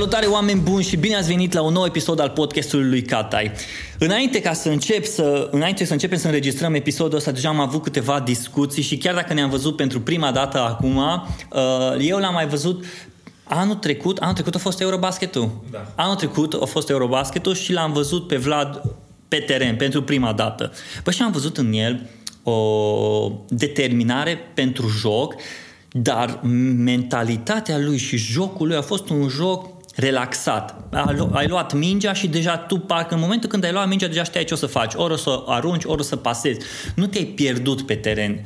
Salutare oameni buni și bine ați venit la un nou episod al podcastului lui Catai. Înainte ca să încep să, înainte să începem să înregistrăm episodul ăsta, deja am avut câteva discuții și chiar dacă ne-am văzut pentru prima dată acum, uh, eu l-am mai văzut Anul trecut, anul trecut a fost Eurobasketul. Da. Anul trecut a fost Eurobasketul și l-am văzut pe Vlad pe teren pentru prima dată. Păi și am văzut în el o determinare pentru joc, dar mentalitatea lui și jocul lui a fost un joc relaxat. Ai luat mingea și deja tu parcă în momentul când ai luat mingea deja știai ce o să faci. Ori o să arunci, ori o să pasezi. Nu te-ai pierdut pe teren.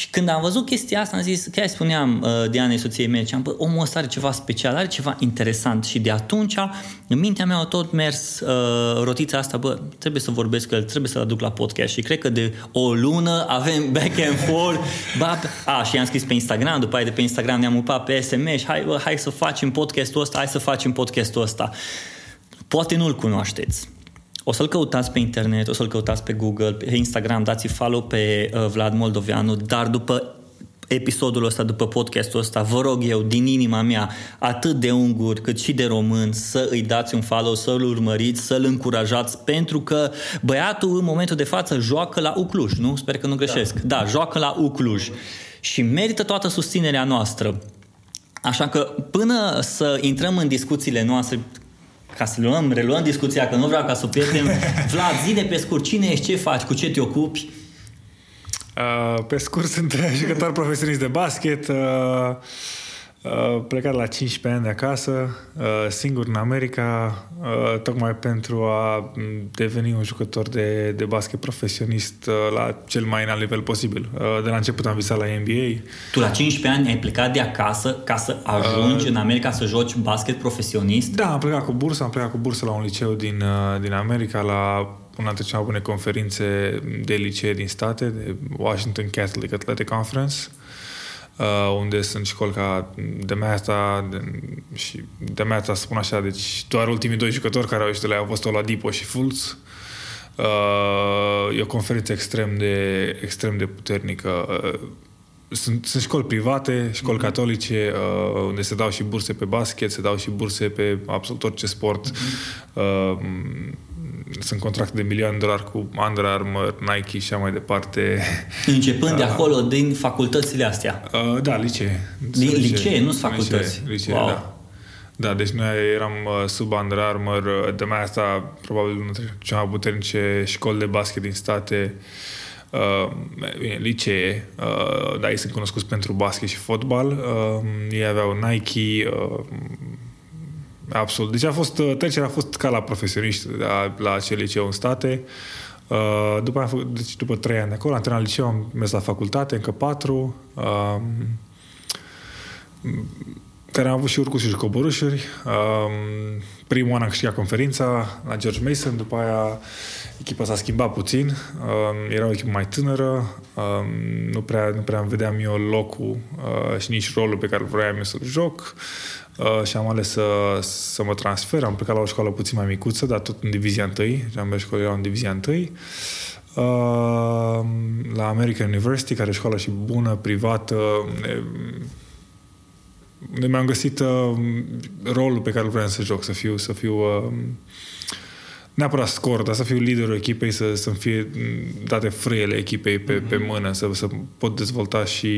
Și când am văzut chestia asta, am zis, chiar spuneam uh, Dianei, soției mele, am bă, omul ăsta are ceva special, are ceva interesant și de atunci, în mintea mea a tot mers uh, rotița asta, bă, trebuie să vorbesc cu el, trebuie să-l aduc la podcast și cred că de o lună avem back and forth, bă, a, și i-am scris pe Instagram, după aia de pe Instagram ne-am upat pe SMS, hai, bă, hai să facem podcastul ăsta, hai să facem podcastul ăsta. Poate nu-l cunoașteți. O să-l căutați pe internet, o să-l căutați pe Google, pe Instagram, dați follow pe uh, Vlad Moldoveanu, dar după episodul ăsta, după podcastul ăsta, vă rog eu, din inima mea, atât de ungur cât și de român, să îi dați un follow, să-l urmăriți, să-l încurajați, pentru că băiatul în momentul de față joacă la Ucluj, nu? Sper că nu greșesc. Da, da joacă la Ucluj și merită toată susținerea noastră. Așa că până să intrăm în discuțiile noastre, ca să luăm, reluăm discuția, că nu vreau ca să o pierdem. Vlad, zi de pe scurt, cine ești, ce faci, cu ce te ocupi? Uh, pe scurt, sunt jucător profesionist de basket. Uh, Uh, plecat la 15 ani de acasă, uh, singur în America, uh, tocmai pentru a deveni un jucător de, de basket profesionist uh, la cel mai înalt nivel posibil. Uh, de la început am visat la NBA. Tu la 15 ani ai plecat de acasă ca să ajungi uh, în America să joci basket profesionist? Da, am plecat cu bursă, am plecat cu bursă la un liceu din, uh, din America, la una dintre cele mai bune conferințe de licee din state, de Washington Catholic Athletic Conference uh, unde sunt școli ca de Meta de, și de Meta, spun așa, deci doar ultimii doi jucători care au ieșit de la au fost Oladipo și Fultz. Uh, e o conferință extrem de, extrem de puternică. Uh, sunt, sunt școli private, școli mm-hmm. catolice, uh, unde se dau și burse pe basket, se dau și burse pe absolut orice sport. Mm-hmm. Uh, sunt contracte de milioane de dolari cu Under Armour, Nike și așa mai departe. Începând de acolo, din facultățile astea? Uh, da, licee. Din licee, licee nu sunt facultăți? Licee, licee wow. da. Da, deci noi eram uh, sub Under Armour, uh, de mai asta probabil unul dintre cele mai puternice școli de basket din state, uh, bine, licee, uh, dar ei sunt cunoscuți pentru basket și fotbal. Uh, ei aveau Nike, uh, Absolut. Deci a fost, uh, trecerea a fost ca la profesioniști la, la acel liceu în state. Uh, după, făcut, deci după trei ani de acolo, am terminat liceu, am mers la facultate, încă patru. Uh, care am avut și urcuri și coborâșuri. Um, primul an am câștigat conferința la George Mason, după aia echipa s-a schimbat puțin, um, era o echipă mai tânără, um, nu, prea, nu prea îmi vedeam eu locul uh, și nici rolul pe care vreau eu să-l joc. Uh, și am ales să, să mă transfer. Am plecat la o școală puțin mai micuță, dar tot în divizia 1. Ambele școli erau în divizia 1. Uh, la American University, care e școală și bună, privată, unde mi-am găsit uh, rolul pe care vreau să joc, să fiu, să fiu uh, neapărat scor, dar să fiu liderul echipei, să, să fie date frâiele echipei pe, mm-hmm. pe mână, să, să pot dezvolta și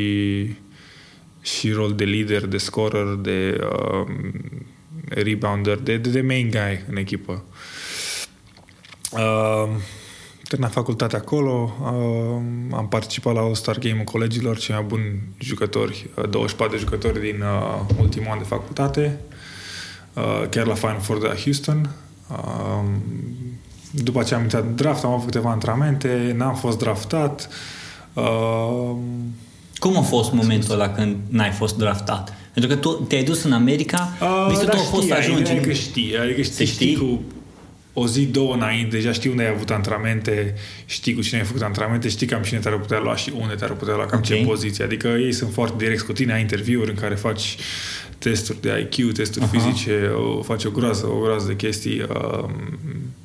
și rol de lider, de scorer, de uh, rebounder, de, de, de main guy în echipă. Uh, terminat facultatea acolo, uh, am participat la All-Star Game-ul colegilor, cei mai buni jucători, uh, 24 de jucători din uh, ultimul an de facultate, uh, chiar la Final Four de la Houston. Uh, după ce am intrat în draft, am avut câteva antrenamente, n-am fost draftat. Uh, cum a fost momentul ăla când n-ai fost draftat? Pentru că tu te-ai dus în America, uh, visul da, a fost să ajungi. Adică știi, adică știi, știi? știi cu o zi, două înainte, deja știi unde ai avut antrenamente, știi cu cine ai făcut antrenamente, știi cam cine te-ar putea lua și unde te-ar putea lua, cam okay. ce poziție. Adică ei sunt foarte direct cu tine, ai interviuri în care faci testuri de IQ, testuri uh-huh. fizice, o, faci o groază, o groază de chestii. Uh, Uh,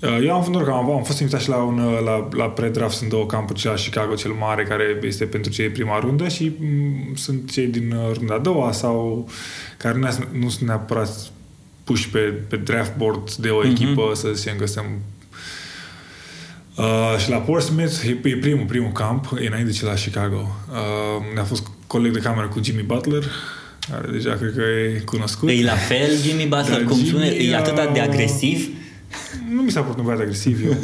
eu am fost că am, am fost invitat și la, un, uh, la, la pre-draft, sunt două campuri, la Chicago cel mare, care este pentru cei prima rundă și m- mm, sunt cei din uh, runda a doua sau care nu, nu sunt neapărat puși pe, pe draft board de o echipă, mm-hmm. să zicem că suntem Uh, și la Portsmouth e, e primul, primul camp, e înainte de ce la Chicago. Uh, ne-a fost coleg de cameră cu Jimmy Butler, care deja cred că e cunoscut. E la fel Jimmy Butler, cum Jimmy, spune? E atât de agresiv? Nu mi s-a părut un băiat agresiv, eu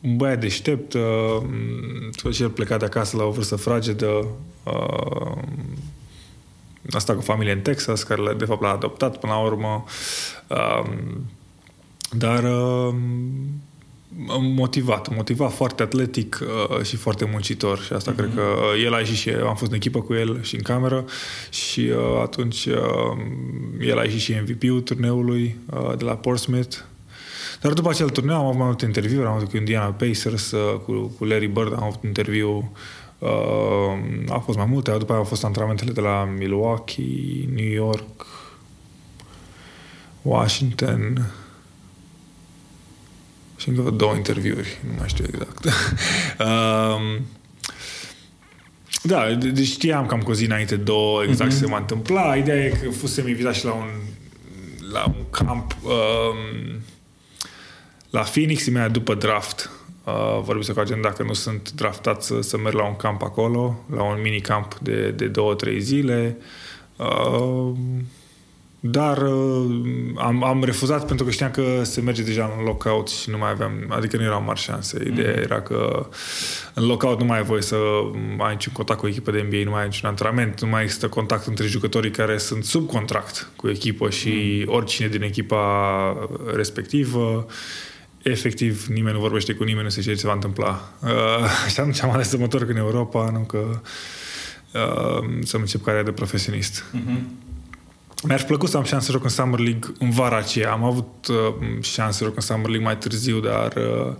un băiat deștept, uh, și el plecat de acasă la o vârstă fragedă, uh, asta cu familie în Texas, care de fapt l-a adoptat până la urmă, uh, dar uh, motivat, motivat, foarte atletic uh, și foarte muncitor și asta mm-hmm. cred că uh, el a ieșit și am fost în echipă cu el și în cameră și uh, atunci uh, el a ieșit și MVP-ul turneului uh, de la Portsmouth dar după acel turneu am avut mai multe interviuri, am avut cu Indiana Pacers, uh, cu, cu Larry Bird, am avut interviu uh, au fost mai multe, după aia au fost antrenamentele de la Milwaukee, New York, Washington, și încă două interviuri, nu mai știu exact. um, da, deci știam cam cu o zi înainte două exact mm-hmm. ce se va întâmpla. Ideea e că fusem invitat și la un, la un camp um, la Phoenix, imediat după draft. Uh, vorbim cu agent dacă nu sunt draftat să, să merg la un camp acolo, la un mini camp de, de două, trei zile. Uh, dar uh, am, am refuzat pentru că știam că se merge deja în lockout și nu mai aveam, adică nu erau mari șanse. Ideea mm. era că în lockout nu mai ai voie să ai niciun contact cu o echipă de NBA, nu mai ai niciun antrenament, nu mai există contact între jucătorii care sunt sub contract cu echipă și mm. oricine din echipa respectivă efectiv nimeni nu vorbește cu nimeni, nu se știe ce se va întâmpla. Uh, și atunci am ales să mă întorc în Europa, nu că uh, să încep cariera de profesionist. Mm-hmm. Mi-aș plăcut să am șanse să joc în Summer League în vara aceea. Am avut uh, șanse să joc în Summer League mai târziu, dar uh,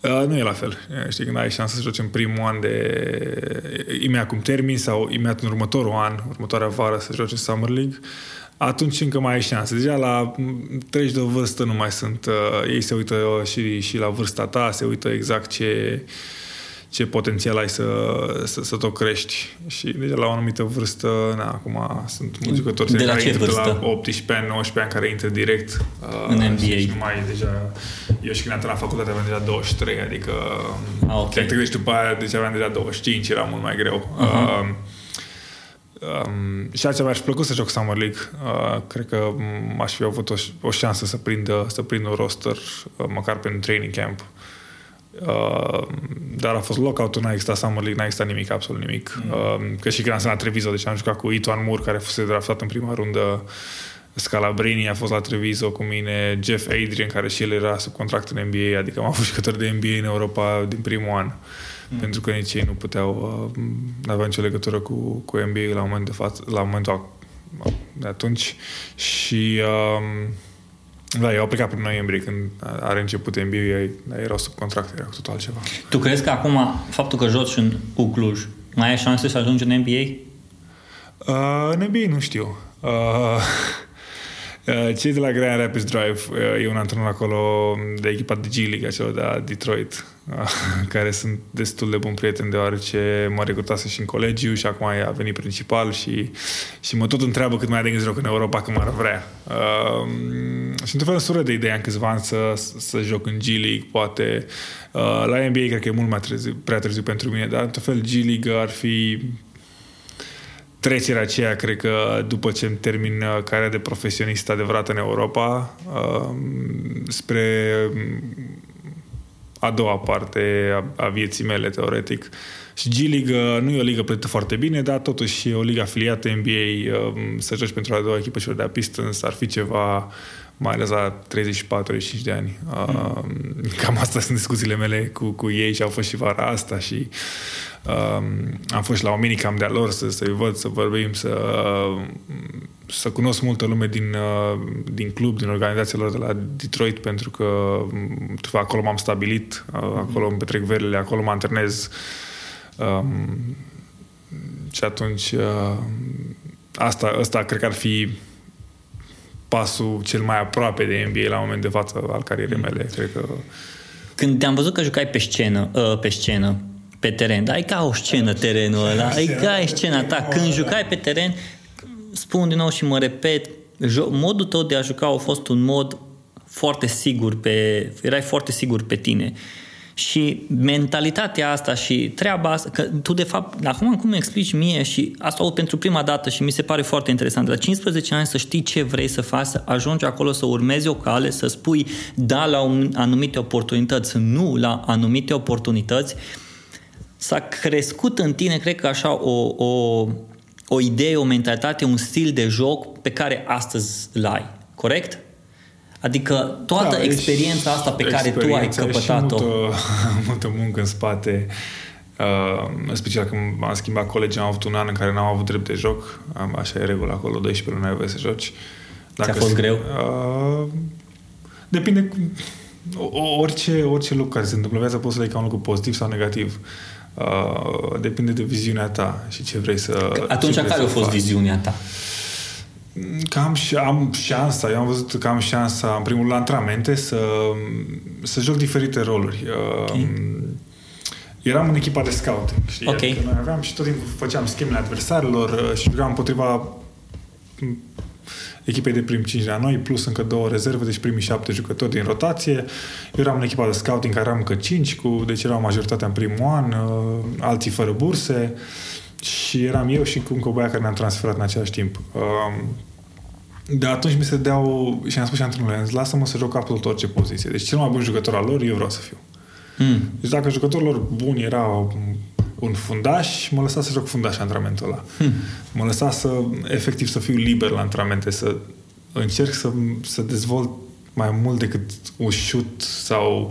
uh, nu e la fel. Știi, când ai șanse să joci în primul an de imediat cum termin sau imediat în următorul an, următoarea vară să joci în Summer League, atunci încă mai ai șanse. Deja la 30 de vârstă nu mai sunt. Uh, ei se uită și, și la vârsta ta, se uită exact ce uh, ce potențial ai să, să, să tot crești. Și deja la o anumită vârstă, na, acum sunt mulți jucători de la care ce vârstă? la 18 ani, 19 ani care intră direct în uh, NBA. Și nu mai deja, eu și când am la facultate aveam deja 23, adică ah, okay. te gândești după aia, deci aveam deja 25, era mult mai greu. Uh-huh. Uh, Um, și altceva mi-aș plăcut să joc Summer League. Uh, cred că aș fi avut o, o șansă să prind, să prind un roster, uh, măcar pentru training camp. Uh, dar a fost lockout n-a existat Summer League, n-a existat nimic, absolut nimic. Mm. Uh, că și când am la Treviso, deci am jucat cu Itoan Moore, care fusese draftat în prima rundă, Scalabrini a fost la Treviso cu mine, Jeff Adrian, care și el era sub contract în NBA, adică am avut jucători de NBA în Europa din primul an. Mm. Pentru că nici ei nu puteau, uh, nu aveau nicio legătură cu, cu NBA la, moment de față, la momentul de atunci. Și uh, da, eu au plecat prin noiembrie când are început NBA, dar erau sub contract, era cu totul altceva. Tu crezi că acum, faptul că joci în Ucluj, mai ai șanse să ajungi în NBA? Uh, în NBA nu știu. Uh, uh, cei de la Grand Rapids Drive, uh, e un antrenor acolo de echipa de G League, acelor de Detroit, care sunt destul de bun prieteni deoarece mă recrutase și în colegiu și acum a venit principal și, și mă tot întreabă cât mai adânc joc în Europa când m-ar vrea. Uh, și într-un fel sură de ideea în câțiva ani să, să joc în G-League, poate. Uh, la NBA cred că e mult mai târziu, prea târziu pentru mine, dar într-un fel G-League ar fi trecerea aceea, cred că după ce îmi termin uh, cariera de profesionist adevărat în Europa, uh, spre a doua parte a, a vieții mele, teoretic. Și G-League nu e o ligă plătită foarte bine, dar totuși e o ligă afiliată NBA, um, să joci pentru a doua echipă și de a Pistons ar fi ceva mai ales la 34-35 de ani. Mm. Cam asta sunt discuțiile mele cu, cu ei și au fost și vara asta și um, am fost și la o minicam de-a lor să, să-i văd, să vorbim, să, să cunosc multă lume din, uh, din club, din organizația lor de la Detroit, pentru că um, acolo m-am stabilit, uh, acolo îmi petrec verile, acolo mă antrenez. Um, și atunci uh, asta, asta cred că ar fi pasul cel mai aproape de NBA la moment de față al carierei mm. mele. Cred că... Când te-am văzut că jucai pe scenă, uh, pe scenă, pe teren, dar e ca o scenă terenul ăla, e ca scena ta. Când jucai pe teren, spun din nou și mă repet, modul tău de a juca a fost un mod foarte sigur pe, erai foarte sigur pe tine. Și mentalitatea asta și treaba asta, că tu de fapt, acum cum îmi explici mie și asta o pentru prima dată și mi se pare foarte interesant, la 15 ani să știi ce vrei să faci, să ajungi acolo să urmezi o cale, să spui da la un, anumite oportunități, nu la anumite oportunități, s-a crescut în tine, cred că așa, o, o, o idee, o mentalitate, un stil de joc pe care astăzi îl ai. Corect? Adică toată da, experiența asta pe care tu ai căpătat-o. Și multă, multă muncă în spate. Uh, în special când am schimbat colegi, am avut un an în care n-am avut drept de joc. Am, așa e regula acolo, 12 luni ai voie să joci. Dacă Ți-a fost greu? Uh, depinde orice, orice lucru care se întâmplă în viață poți să le ca un lucru pozitiv sau negativ. Uh, depinde de viziunea ta și ce vrei să Că Atunci care a fost faci. viziunea ta? Că am, am șansa, eu am văzut că am șansa, în primul la antrenamente, să, să joc diferite roluri. Okay. Uh, eram în echipa de scout, știi? Okay. Că noi aveam și tot timpul făceam schemele adversarilor uh, și jucam împotriva echipei de prim 5 de la noi, plus încă două rezerve, deci primii șapte jucători din rotație. Eu eram în echipa de scouting care eram încă 5, cu, deci erau majoritatea în primul an, uh, alții fără burse și eram eu și cu încă o băiat care ne-am transferat în același timp. Uh, de atunci mi se deau și am spus și antrenorului, lasă-mă să joc absolut orice poziție. Deci cel mai bun jucător al lor, eu vreau să fiu. Mm. Deci dacă jucătorul lor bun era un fundaș, mă lăsa să joc fundaș antrenamentul ăla. Hmm. Mă lăsa să, efectiv, să fiu liber la antrenamente, să încerc să, să dezvolt mai mult decât un shoot sau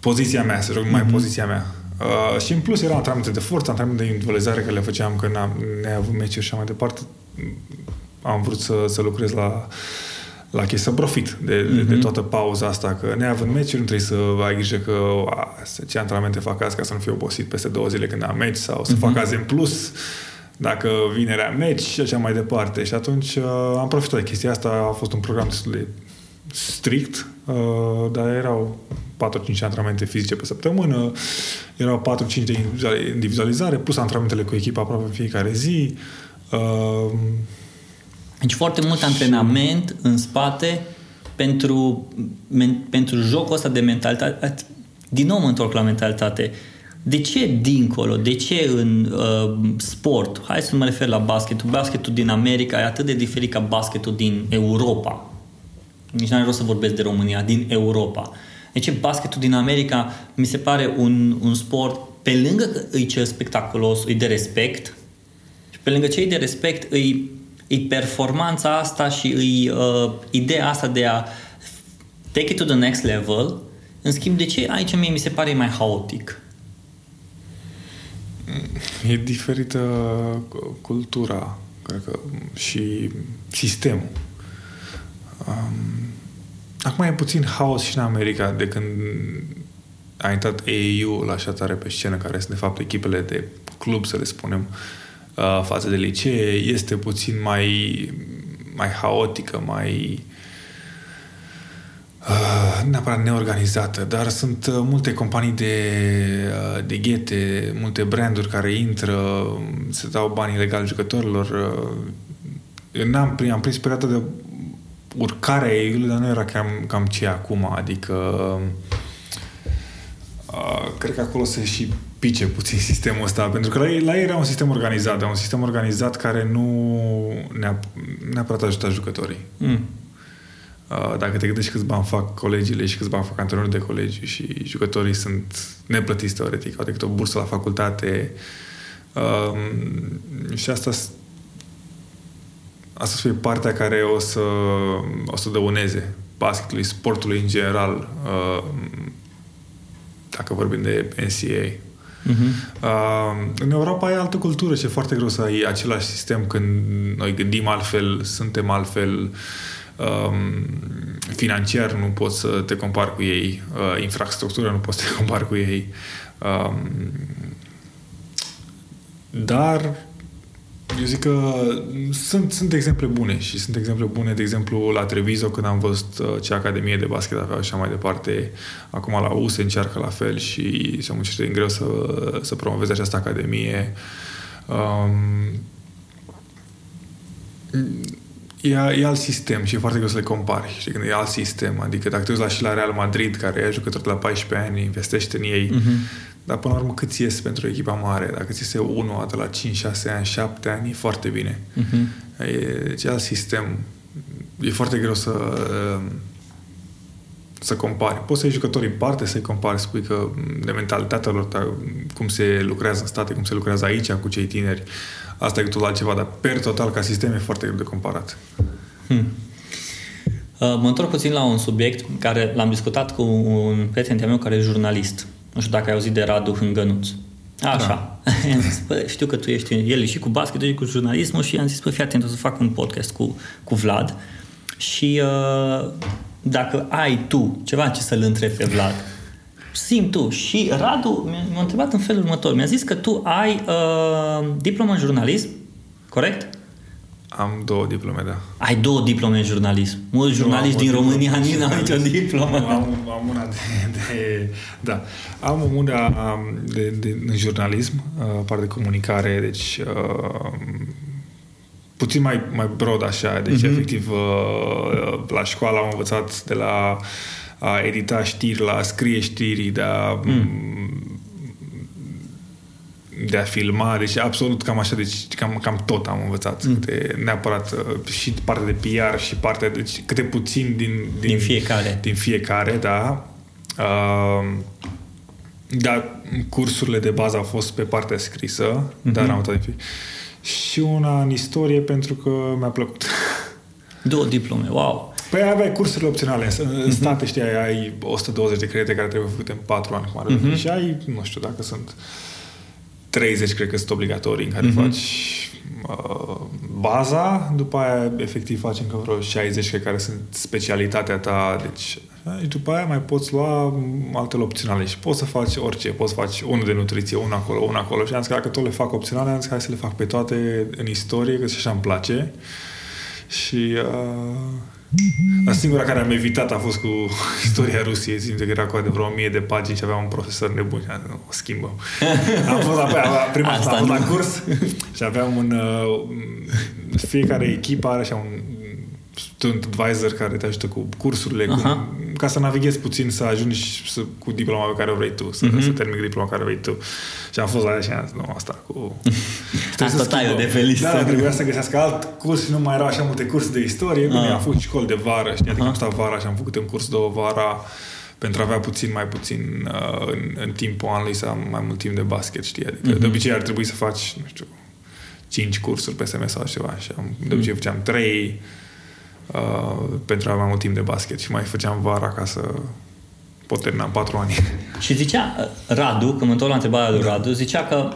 poziția mea, să joc mm-hmm. mai hmm. poziția mea. Uh, și în plus erau antrenamente de forță, antrenamente de individualizare care le făceam când am neavut meciuri și așa mai departe. Am vrut să, să lucrez la la chestia să profit de, mm-hmm. de, de mhm. toată pauza asta, că neavând meciuri nu trebuie să ai grijă că a, ce antrenamente fac azi ca să nu fiu obosit peste două zile când am meci sau să mm-hmm. fac azi în plus dacă vinerea meci și așa mai departe. Și atunci uh, am profitat de chestia asta. A fost un program destul de strict, uh, dar erau 4-5 antrenamente fizice pe săptămână, erau 4-5 de individualizare, plus antrenamentele cu echipa aproape în fiecare zi. Uh, deci foarte mult antrenament în spate pentru, men, pentru jocul ăsta de mentalitate. Din nou mă întorc la mentalitate. De ce dincolo? De ce în uh, sport? Hai să mă refer la basketul. Basketul din America e atât de diferit ca basketul din Europa. Nici nu are rost să vorbesc de România, din Europa. Deci basketul din America mi se pare un, un sport, pe lângă că îi cel spectaculos, îi de respect, și pe lângă cei de respect îi e performanța asta și e uh, ideea asta de a take it to the next level. În schimb, de ce aici mie mi se pare mai haotic? E diferită cultura, cred că, și sistemul. Um, acum e puțin haos și în America de când a intrat AAU la așa tare pe scenă, care sunt de fapt echipele de club, să le spunem, uh, Uh, față de licee este puțin mai, mai haotică, mai uh, neapărat neorganizată, dar sunt uh, multe companii de, uh, de ghete, multe branduri care intră, se dau bani ilegal jucătorilor. Uh, am am prins perioada de urcare a ei, dar nu era cam, cam ce acum, adică uh, cred că acolo se și pice puțin sistemul ăsta, pentru că la ei, la ei era un sistem organizat, un sistem organizat care nu ne-a, neapărat ajutat jucătorii. Mm. Uh, dacă te gândești câți bani fac colegiile și câți bani fac antrenorii de colegi și jucătorii sunt neplătiți teoretic, au decât o bursă la facultate uh, și asta asta să fie partea care o să, o să dăuneze basketului, sportului în general, uh, dacă vorbim de NCAA. Uh-huh. Uh, în Europa e altă cultură și e foarte greu să ai același sistem când noi gândim altfel, suntem altfel, um, financiar nu poți să te compari cu ei, uh, infrastructură nu poți să te compari cu ei. Um, dar eu zic că sunt, sunt exemple bune și sunt exemple bune, de exemplu, la Treviso, când am văzut uh, ce academie de basket avea și așa mai departe. Acum la U se încearcă la fel și se muncește din greu să, să promoveze această academie. Um, E, e alt sistem și e foarte greu să le compari. Știi, când e alt sistem. Adică dacă te uiți la și la Real Madrid, care e jucător de la 14 ani, investește în ei, uh-huh. Dar până la urmă cât ies pentru echipa mare? Dacă ți este unul de la 5, 6 ani, 7 ani, e foarte bine. Uh-huh. E, deci e alt sistem. E foarte greu să să compari. Poți să iei jucători în parte, să-i compari, spui că de mentalitatea lor, cum se lucrează în state, cum se lucrează aici cu cei tineri, asta e cu totul altceva, dar per total, ca sistem, e foarte greu de comparat. Hmm. Uh, mă întorc puțin la un subiect care l-am discutat cu un prieten meu care e jurnalist. Nu știu dacă ai auzit de Radu Hângănuț. Așa. Da. am zis, bă, știu că tu ești, el și cu basket, și cu jurnalismul și am zis, bă, fii atent, o să fac un podcast cu, cu Vlad și uh, dacă ai tu ceva ce să-l întrebi pe Vlad, simt tu. Și Radu m-a întrebat în felul următor. Mi-a zis că tu ai uh, diplomă în jurnalism, corect? Am două diplome, da. Ai două diplome în jurnalism. Mulți jurnaliști din România nici n-au nicio diplomă. Am, am una de, de... Da. Am una de, de, în jurnalism, uh, parte de comunicare, deci uh, puțin mai, mai broad așa, deci uh-huh. efectiv uh, la școală am învățat de la a edita știri, la a scrie știri, de a mm. De a filma, deci absolut cam așa, deci cam, cam tot am învățat. Mm. Câte, neapărat uh, și partea de PR și partea, deci câte puțin din, din, din fiecare. Din fiecare, da. Uh, dar cursurile de bază au fost pe partea scrisă, mm-hmm. dar am tot și una în istorie pentru că mi-a plăcut. Două diplome, wow! Păi aveai cursurile opționale. În uh-huh. state, știi, ai 120 de credite care trebuie făcute în 4 ani, cum ar uh-huh. Și ai, nu știu, dacă sunt 30, cred că sunt obligatorii, în care uh-huh. faci uh, baza, după aia efectiv faci încă vreo 60 care sunt specialitatea ta, deci și după aia mai poți lua altele opționale și poți să faci orice. Poți să faci unul de nutriție, unul acolo, unul acolo. Și am zis că dacă tot le fac opționale, am zis că hai să le fac pe toate în istorie, că și așa îmi place. Și uh, singura care am evitat a fost cu istoria Rusiei. Simt că era cu de vreo 1000 de pagini și aveam un profesor nebun și am zis, o schimbăm. am fost apoi, prima dată am fost la curs și aveam un... Uh, fiecare echipă are așa un student advisor care te ajută cu cursurile, cu, ca să navighezi puțin, să ajungi să, cu diploma pe care o vrei tu, să, uh-huh. să termini diploma pe care o vrei tu. Și am fost la și am zis, nu, asta cu... asta taiul de feliz. Da, trebuia să găsească alt curs și nu mai erau așa multe cursuri de istorie. Bine, uh. am făcut școli de vară, știi, adică am stat vara și am făcut un curs două vara pentru a avea puțin mai puțin uh, în, în timpul anului să am mai mult timp de basket, știi? Adică uh-huh. de obicei ar trebui să faci, nu știu, cinci cursuri pe semestru sau ceva și am, de obicei făceam trei, uh, pentru a avea mai mult timp de basket și mai făceam vara ca să pot termina în patru ani. Și zicea uh, Radu, când mă întorc la întrebarea lui da. Radu, zicea că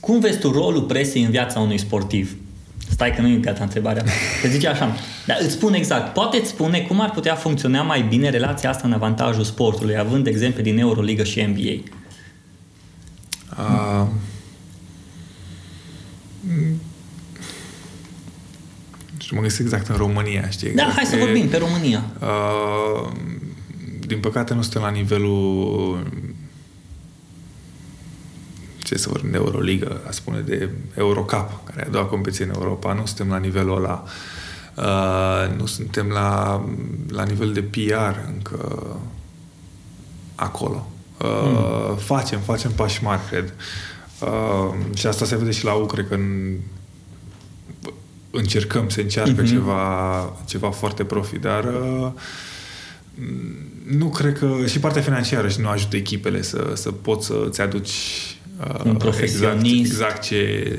cum vezi tu rolul presei în viața unui sportiv? Stai că nu e gata întrebarea. Că zice așa, dar îți spun exact, poate îți spune cum ar putea funcționa mai bine relația asta în avantajul sportului, având exemple din Euroliga și NBA? Uh, și mă gândesc exact în România, știi? Da, hai să vorbim pe România. Uh, din păcate nu suntem la nivelul ce să vorbim de Euroliga, a spune de Eurocup, care e a doua competiție în Europa, nu suntem la nivelul ăla. Uh, nu suntem la, la nivel de PR încă acolo. Uh, mm. Facem, facem pași mari, cred. Uh, și asta se vede și la Ucre, că în încercăm, să încearcă uh-huh. ceva, ceva foarte profi, dar uh, nu cred că și partea financiară și nu ajută echipele să, să poți să-ți aduci uh, un profesionist. Exact, exact ce,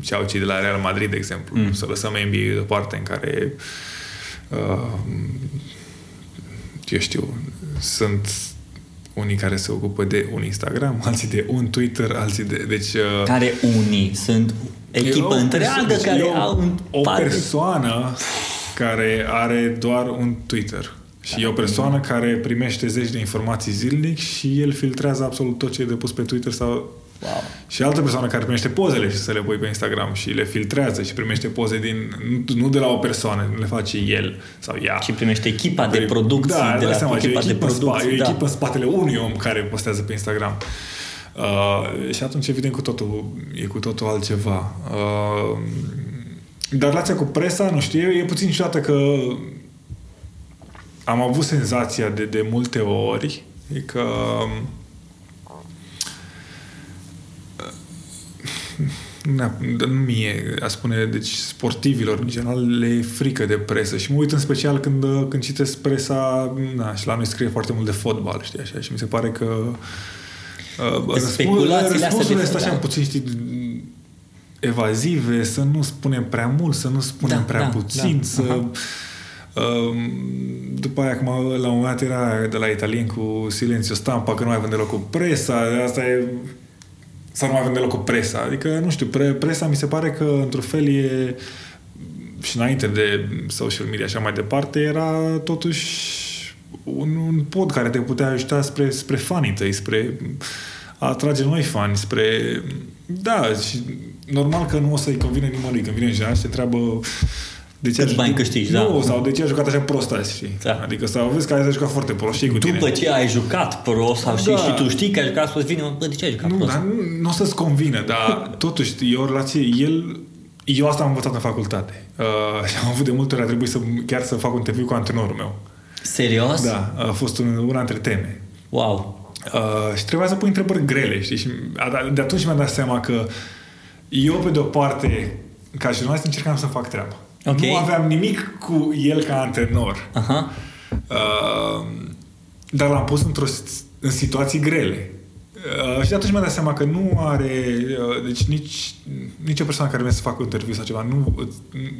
ce au cei de la Real Madrid, de exemplu. Mm. Să lăsăm NBA deoparte în care uh, eu știu, sunt unii care se ocupă de un Instagram, alții de un Twitter, alții de... Deci, uh, care unii? Sunt echipă întreagă care au un O parte... persoană care are doar un Twitter. Și e o persoană care primește zeci de informații zilnic și el filtrează absolut tot ce e depus pe Twitter sau Wow. Și altă persoană care primește pozele și să le pui pe Instagram și le filtrează și primește poze din, nu, nu de la o persoană, nu le face el sau ea. Și primește echipa de producție. Da, de la seama, echipa de producție. Spa, da. E o echipă în spatele unui om care postează pe Instagram. Uh, și atunci, evident, cu totul, e cu totul altceva. Uh, Dar relația cu presa, nu știu, e puțin ciudată că am avut senzația de, de multe ori că nu mie, a spune, deci sportivilor, în general, le e frică de presă și mă uit în special când, când citesc presa, na, și la noi scrie foarte mult de fotbal, știi, așa, și mi se pare că uh, speculațiile răspunsurile astea așa puțin, știi, evazive, să nu spunem prea mult, să nu spunem da, prea da, puțin, da. să... Uh, după aia, acum, la un moment dat era de la italien cu Silențio Stampa, că nu mai avem deloc cu presa, asta e să nu mai avem deloc cu presa. Adică, nu știu, pre, presa mi se pare că, într-un fel, e și înainte de social media și așa mai departe, era totuși un, un pod care te putea ajuta spre, spre fanii tăi, spre a atrage noi fani, spre... Da, și normal că nu o să-i convine nimănui. Când vine în general și te întreabă de ce Câți bani câștigi, da. Nu, sau de ce ai jucat așa prost azi, știi? Da. Adică sau vezi că ai jucat foarte prost, știi cu tine. După ce ai jucat prost sau da. și, și tu știi că ai jucat prost, vine, bă, de ce ai jucat nu, prost? Dar nu, nu o să-ți convine, dar totuși e o relație, el eu asta am învățat în facultate. Uh, și am avut de multe ori a trebuit să chiar să fac un interviu cu antrenorul meu. Serios? Da, a fost un, una dintre teme. Wow. Uh, și trebuia să pui întrebări grele, știi? Și de atunci mi-am dat seama că eu, pe de-o parte, ca jurnalist, încercam să fac treaba. Okay. Nu aveam nimic cu el ca antrenor. Aha. Uh, dar l-am pus într-o, în situații grele. Uh, și de atunci mi-am dat seama că nu are, uh, deci nici, nici o persoană care vine să facă un interviu sau ceva, nu,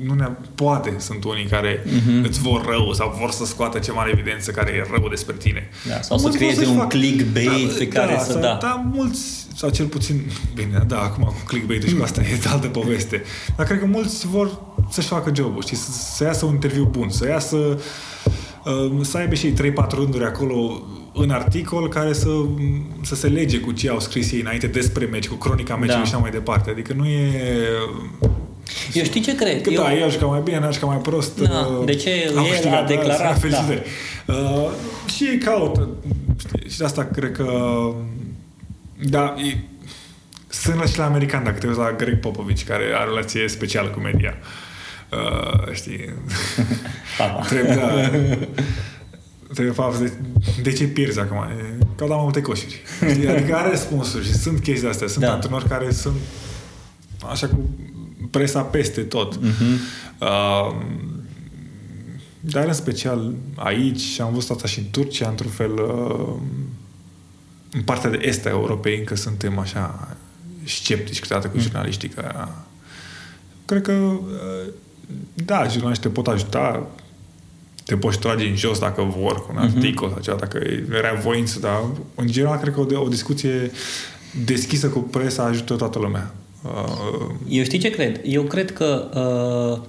nu ne poate. Sunt unii care uh-huh. îți vor rău sau vor să scoată ceva în evidență care e rău despre tine. Da, sau mulți să creeze un fac, clickbait da, pe care da, să da. Da, mulți, sau cel puțin, bine, da, acum cu clickbait și cu asta e altă poveste. Dar cred că mulți vor să-și facă jobul, știi, să, să iasă un interviu bun, să iasă, uh, să aibă și 3-4 rânduri acolo în articol care să, să se lege cu ce au scris ei înainte despre meci, cu cronica meciului da. și așa mai departe. Adică nu e... Eu știi ce cred? Că eu... da, eu ca mai bine, n-aș ca mai prost. Da, uh, de ce el a declarat? Da. Uh, și ei caută. Și de asta cred că... Da, e, sunt și la american, dacă te uiți la Greg Popovich, care are o relație specială cu media. Uh, știi? Papa. Trebuie, da, trebuie de, de ce pierzi acum? E, că dau mai multe coșuri. Adică are răspunsuri și sunt chestii astea. Sunt da. antrenori care sunt așa cu presa peste tot. Uh-huh. Uh, dar în special aici, și am văzut asta și în Turcia, într-un fel, uh, în partea de est a Europei, încă suntem așa sceptici câteodată cu mm. jurnaliștii. Că, cred că, uh, da, jurnaliștii te pot ajuta, te poți trage în jos dacă vor, cu un mm-hmm. articol sau ceva, dacă era voință, dar în general cred că o, o discuție deschisă cu presa ajută toată lumea. Uh, Eu știi ce cred? Eu cred că uh,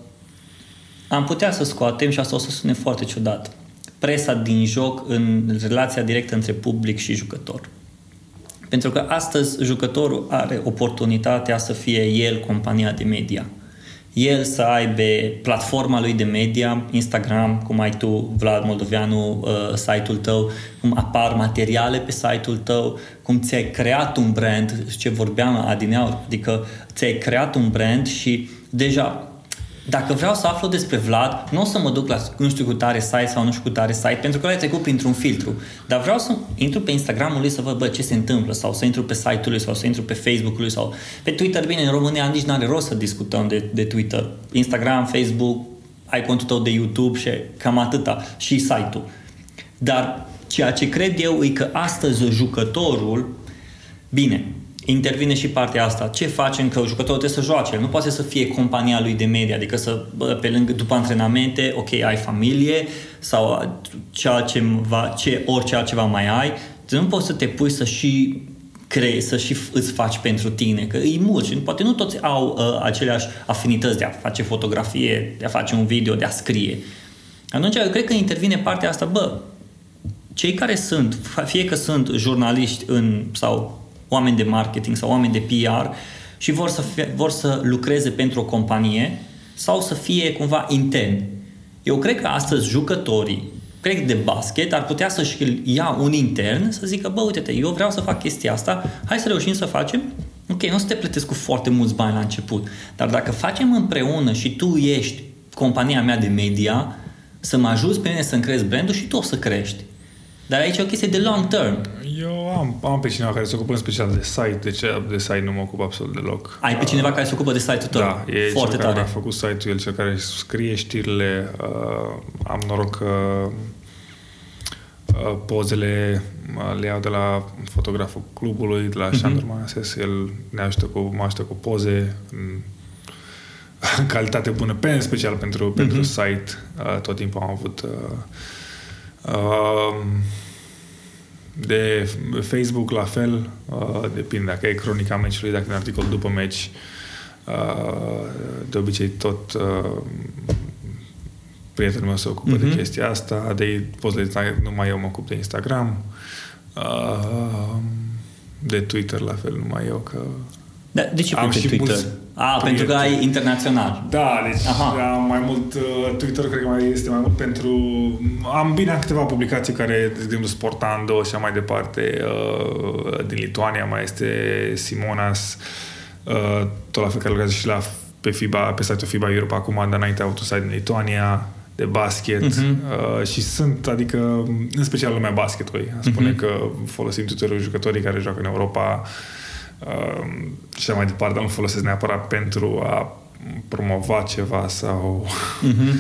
am putea să scoatem, și asta o să sune foarte ciudat, presa din joc în relația directă între public și jucător. Pentru că astăzi jucătorul are oportunitatea să fie el compania de media. El să aibă platforma lui de media, Instagram, cum ai tu, Vlad Moldoveanu, uh, site-ul tău, cum apar materiale pe site-ul tău, cum ți-ai creat un brand, ce vorbeam adineaur, adică ți-ai creat un brand și deja dacă vreau să aflu despre Vlad, nu o să mă duc la nu știu cu tare site sau nu știu cu tare site, pentru că l-ai trecut printr-un filtru. Dar vreau să intru pe Instagramul lui să văd bă, ce se întâmplă sau să intru pe site-ul lui sau să intru pe Facebook-ul lui sau pe Twitter. Bine, în România nici nu are rost să discutăm de, de Twitter. Instagram, Facebook, ai contul tău de YouTube și cam atâta. Și site-ul. Dar ceea ce cred eu e că astăzi jucătorul, bine, intervine și partea asta. Ce facem că jucătorul trebuie să joace? Nu poate să fie compania lui de media, adică să, bă, pe lângă, după antrenamente, ok, ai familie sau ceea ce va, ce, orice altceva mai ai, nu poți să te pui să și crezi, să și îți faci pentru tine, că e mult și poate nu toți au uh, aceleași afinități de a face fotografie, de a face un video, de a scrie. Atunci, eu cred că intervine partea asta, bă, cei care sunt, fie că sunt jurnaliști în, sau oameni de marketing sau oameni de PR și vor să, fie, vor să lucreze pentru o companie sau să fie cumva intern. Eu cred că astăzi jucătorii, cred de basket, ar putea să-și ia un intern să zică, bă, uite-te, eu vreau să fac chestia asta, hai să reușim să facem ok, nu o să te plătesc cu foarte mulți bani la început, dar dacă facem împreună și tu ești compania mea de media, să mă ajuți pe mine să-mi crezi brandul și tu o să crești. Dar aici e o chestie de long term. Eu am, am pe cineva care se ocupă în special de site, de ce de site nu mă ocup absolut deloc. Ai pe cineva care se ocupă de site-ul tău? Da, e Foarte cel tare. care a făcut site-ul, el cel care scrie știrile. Uh, am noroc că uh, pozele uh, le iau de la fotograful clubului, de la Mhm. mm-hmm. Sandro Manases. El ne ajută cu, mă ajută cu poze în, în calitate bună, pe în special pentru, mm-hmm. pentru site. Uh, tot timpul am avut uh, uh, de Facebook la fel, uh, depinde dacă e cronica meciului, dacă e un articol după meci. Uh, de obicei tot uh, prietenul meu se ocupă Mhm. de chestia asta, de pozele de numai eu mă ocup de Instagram, uh, de Twitter la fel, numai eu, că Da, de ce Am pe și Twitter? mulți A, pentru că ai internațional. Da, deci Aha. am mai mult, uh, Twitter cred că mai este mai mult pentru... Am bine am câteva publicații care, de exemplu, Sportando și așa mai departe, uh, din Lituania mai este Simonas, uh, tot la fel care lucrează și la pe FIBA, pe site-ul FIBA Europe acum, dar înainte a avut un site din Lituania, de basket Mhm. uh, și sunt, adică, în special lumea basketului. A spune Mhm. că folosim tuturor jucătorii care joacă în Europa uh, și așa mai departe, dar nu folosesc neapărat pentru a promova ceva sau... Mhm.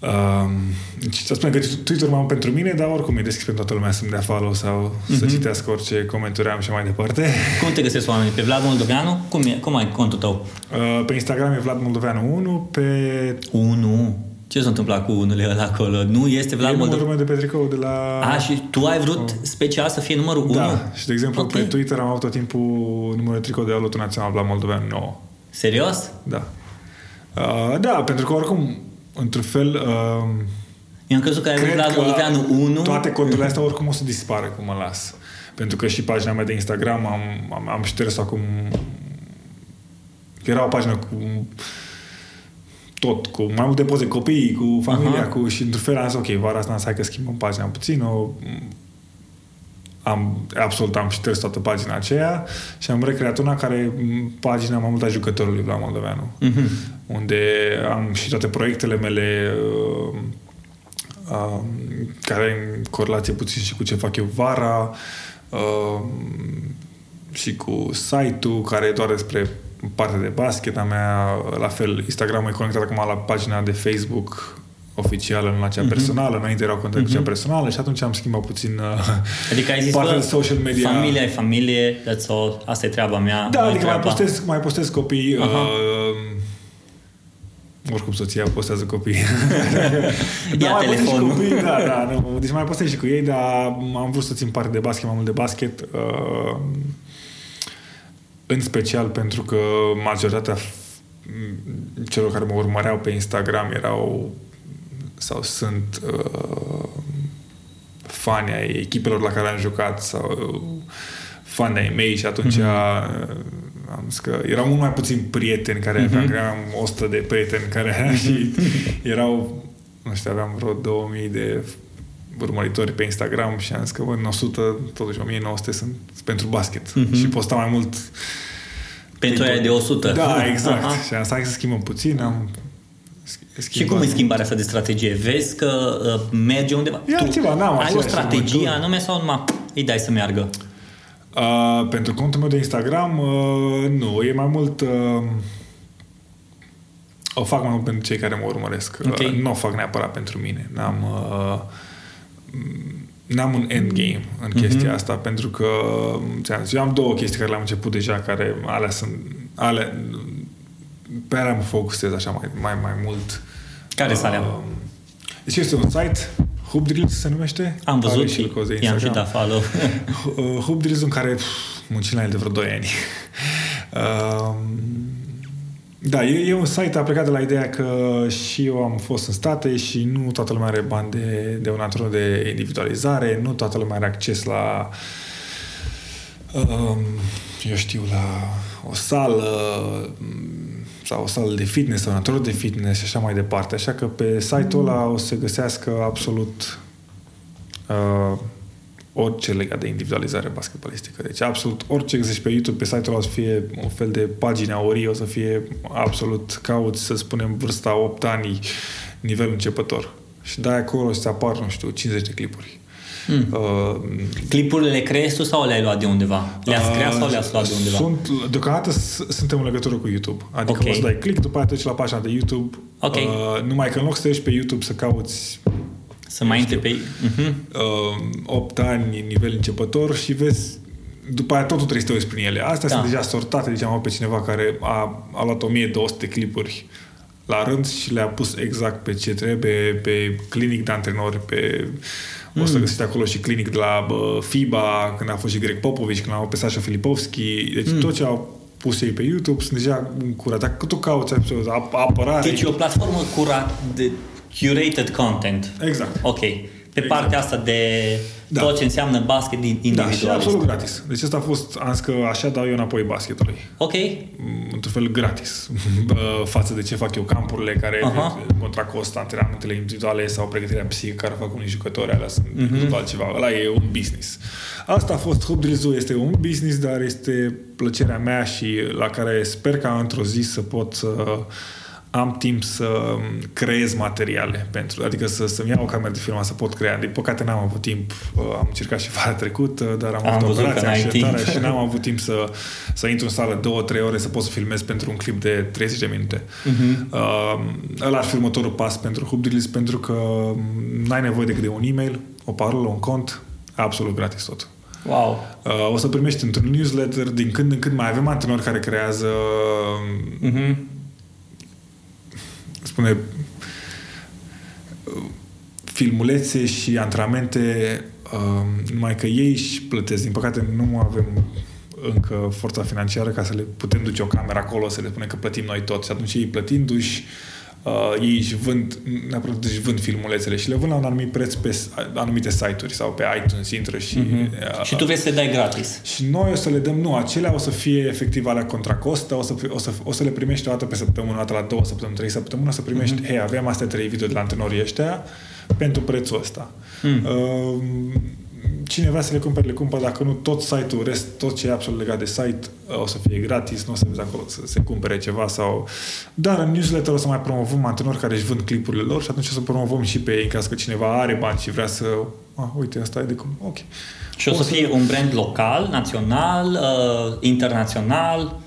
Um, deci să spun că Twitter mai mult pentru mine, dar oricum e deschis pentru toată lumea să-mi dea follow sau mm-hmm. să citească orice comentarii am și mai departe. Cum te găsesc oamenii? Pe Vlad Moldoveanu? Cum, e, cum ai contul tău? Uh, pe Instagram e Vlad Moldoveanu 1, pe 1. Ce s-a întâmplat cu unul ăla acolo? Nu este Vlad e numărul Moldoveanu? meu de pe tricou de la... A, și tu ai vrut special să fie numărul 1? Da, și de exemplu Ok. pe Twitter am avut tot timpul numărul de tricou de Alutul Național Vlad Moldoveanu 9. Serios? Da. Uh, da, pentru că oricum, într-un fel, uh, Eu am crezut că ai vrut Vlad Moldoveanu 1. toate conturile astea oricum o să dispară cum mă las. Pentru că și pagina mea de Instagram am, am, am șters acum... Era o pagină cu tot, cu mai multe poze, copii, cu familia, Aha. cu, și într-un fel am zis, ok, vara asta hai că schimbăm pagina puțin, o, am, absolut am șters toată pagina aceea și am recreat una care m, pagina mai mult a jucătorului la Moldoveanu Mhm. unde am și toate proiectele mele uh, uh, care în corelație puțin și cu ce fac eu vara uh, și cu site-ul care e doar despre partea de basket a mea, la fel Instagram e conectat acum la pagina de Facebook oficială, nu la cea personală, înainte erau contact cu cea personală și atunci am schimbat puțin uh, Adică ai zis, partea bă, de social media. familia e familie, that's all, asta e treaba mea. Da, nu e adică mai treaba. postez, mai postez copii. Aha. Uh, oricum soția postează copii. Ia mai postez și telefonul. copii, da, da, nu, deci mai postez și cu ei, dar am vrut să țin parte de basket, mai mult de basket. Uh, în special pentru că majoritatea f- celor care mă urmăreau pe Instagram erau sau sunt uh, fani ai echipelor la care am jucat sau uh, fani ai mei și atunci mm-hmm. am zis că erau mult mai puțini prieteni care aveam, mm-hmm. aveam 100 de prieteni care și erau nu știu, aveam vreo 2000 de urmăritori pe Instagram și am zis că bă, în 100, totuși 1900 sunt pentru basket mm-hmm. și posta mai mult Pentru aia de 100. da, exact. Aha. Și am stat să schimbăm puțin, am schimbat. Și cum e schimbarea asta de strategie? Vezi că uh, merge undeva? E altceva, n-am ai o aceeași strategie urmături. anume sau numai îi dai să meargă? Uh, pentru contul meu de Instagram, uh, nu, e mai mult... Uh, o fac mai mult pentru cei care mă urmăresc. Ok. Uh, nu o fac neapărat pentru mine. N-am, uh, n-am un endgame în chestia Mhm. asta, pentru că ți-am zis, eu am două chestii care le-am început deja, care alea sunt... Ale, pe alea mă focusez așa mai, mai, mai mult. Care sunt alea? Uh, Deci este un site, Hoop Drills se numește. Am Are văzut și și îl cozi de i-am și Instagram. dat follow. Uh, Hoop Drills în care pf, muncim la el de vreo 2 ani. Uh, da, e, e un site a plecat de la ideea că și eu am fost în state și nu toată lumea are bani de, de un antrenor de individualizare, nu toată lumea are acces la um, eu știu, la o sală mm, sau o sală de fitness sau un antrenor de fitness și așa mai departe. Așa că pe site-ul ăla o să se găsească absolut uh, orice legat de individualizare basketbalistică. Deci absolut orice găsești pe YouTube, pe site-ul ăla o să fie un fel de pagina ori, o să fie absolut cauți, să spunem, vârsta 8 ani, nivel începător. Și dai acolo să apar, nu știu, 50 de clipuri. Mm. Uh, Clipurile le creezi tu sau le-ai luat de undeva? Le-ați creat sau le-ați luat de undeva? Sunt, deocamdată suntem în legătură cu YouTube. Adică okay. o să dai click, după aceea treci la pagina de YouTube. Okay. Uh, numai că în loc să treci pe YouTube să cauți să mai intri pe... Uh-huh. Uh, 8 ani, nivel începător și vezi după aia totul trebuie să te uiți prin ele. Astea da. sunt deja sortate, deci am pe cineva care a, a luat 1200 clipuri la rând și le-a pus exact pe ce trebuie, pe clinic de antrenori, pe... Mm. O să mm. găsiți acolo și clinic de la bă, FIBA, când a fost și Greg Popovici, când a fost pe Sasha Filipovski. Deci mm. tot ce au pus ei pe YouTube sunt deja curat. Dacă tu cauți apărare... Deci e o platformă curat de curated content. Exact. Ok. Pe exact. partea asta de da. tot ce înseamnă basket individual. Da, și absolut gratis. Deci asta a fost, am zis că așa dau eu înapoi basketului. Ok. Mm, într-un fel gratis. Față de ce fac eu campurile care uh-huh. contra cost antrenamentele individuale sau pregătirea psihică care fac unii jucători, alea sunt uh-huh. altceva. Ăla e un business. Asta a fost Hub este un business, dar este plăcerea mea și la care sper ca într-o zi să pot să uh, am timp să creez materiale pentru, adică să, să-mi iau o cameră de filmat, să pot crea. Din păcate n-am avut timp, uh, am încercat și vara trecut, uh, dar am, am avut operația și, și n-am avut timp să, să intru în sală două, trei ore să pot să filmez pentru un clip de 30 de minute. Uh-huh. Uh, ăla ar fi următorul pas pentru Hubdrills, pentru că n-ai nevoie decât de un e-mail, o parolă, un cont, absolut gratis tot. Wow. Uh, o să primești într-un newsletter, din când în când mai avem antrenori care creează uh-huh spune filmulețe și antrenamente um, numai că ei își plătesc. Din păcate nu avem încă forța financiară ca să le putem duce o cameră acolo, să le spunem că plătim noi tot. Și atunci ei plătindu-și uh, ei își vând, neapărat își vând filmulețele și le vând la un anumit preț pe anumite site-uri sau pe iTunes intră și... Uh-huh. Uh, și tu vrei să le dai gratis. Și noi o să le dăm, nu, acelea o să fie efectiv alea contra costă, o să, o să, o să le primești o dată pe săptămână, o dată la două săptămâni, trei săptămâni, o să primești, uh-huh. hei, avem astea trei video de la antrenorii ăștia pentru prețul ăsta. Uh-huh. Uh, cine vrea să le cumpere, le cumpără. Dacă nu, tot site-ul, rest, tot ce e absolut legat de site o să fie gratis, nu o să vezi acolo să se cumpere ceva sau... Dar în newsletter o să mai promovăm antrenori care își vând clipurile lor și atunci o să promovăm și pe ei în caz că cineva are bani și vrea să... Ah, uite, asta e de cum... Ok. Și o, o să, să fie un brand local, național, uh, internațional?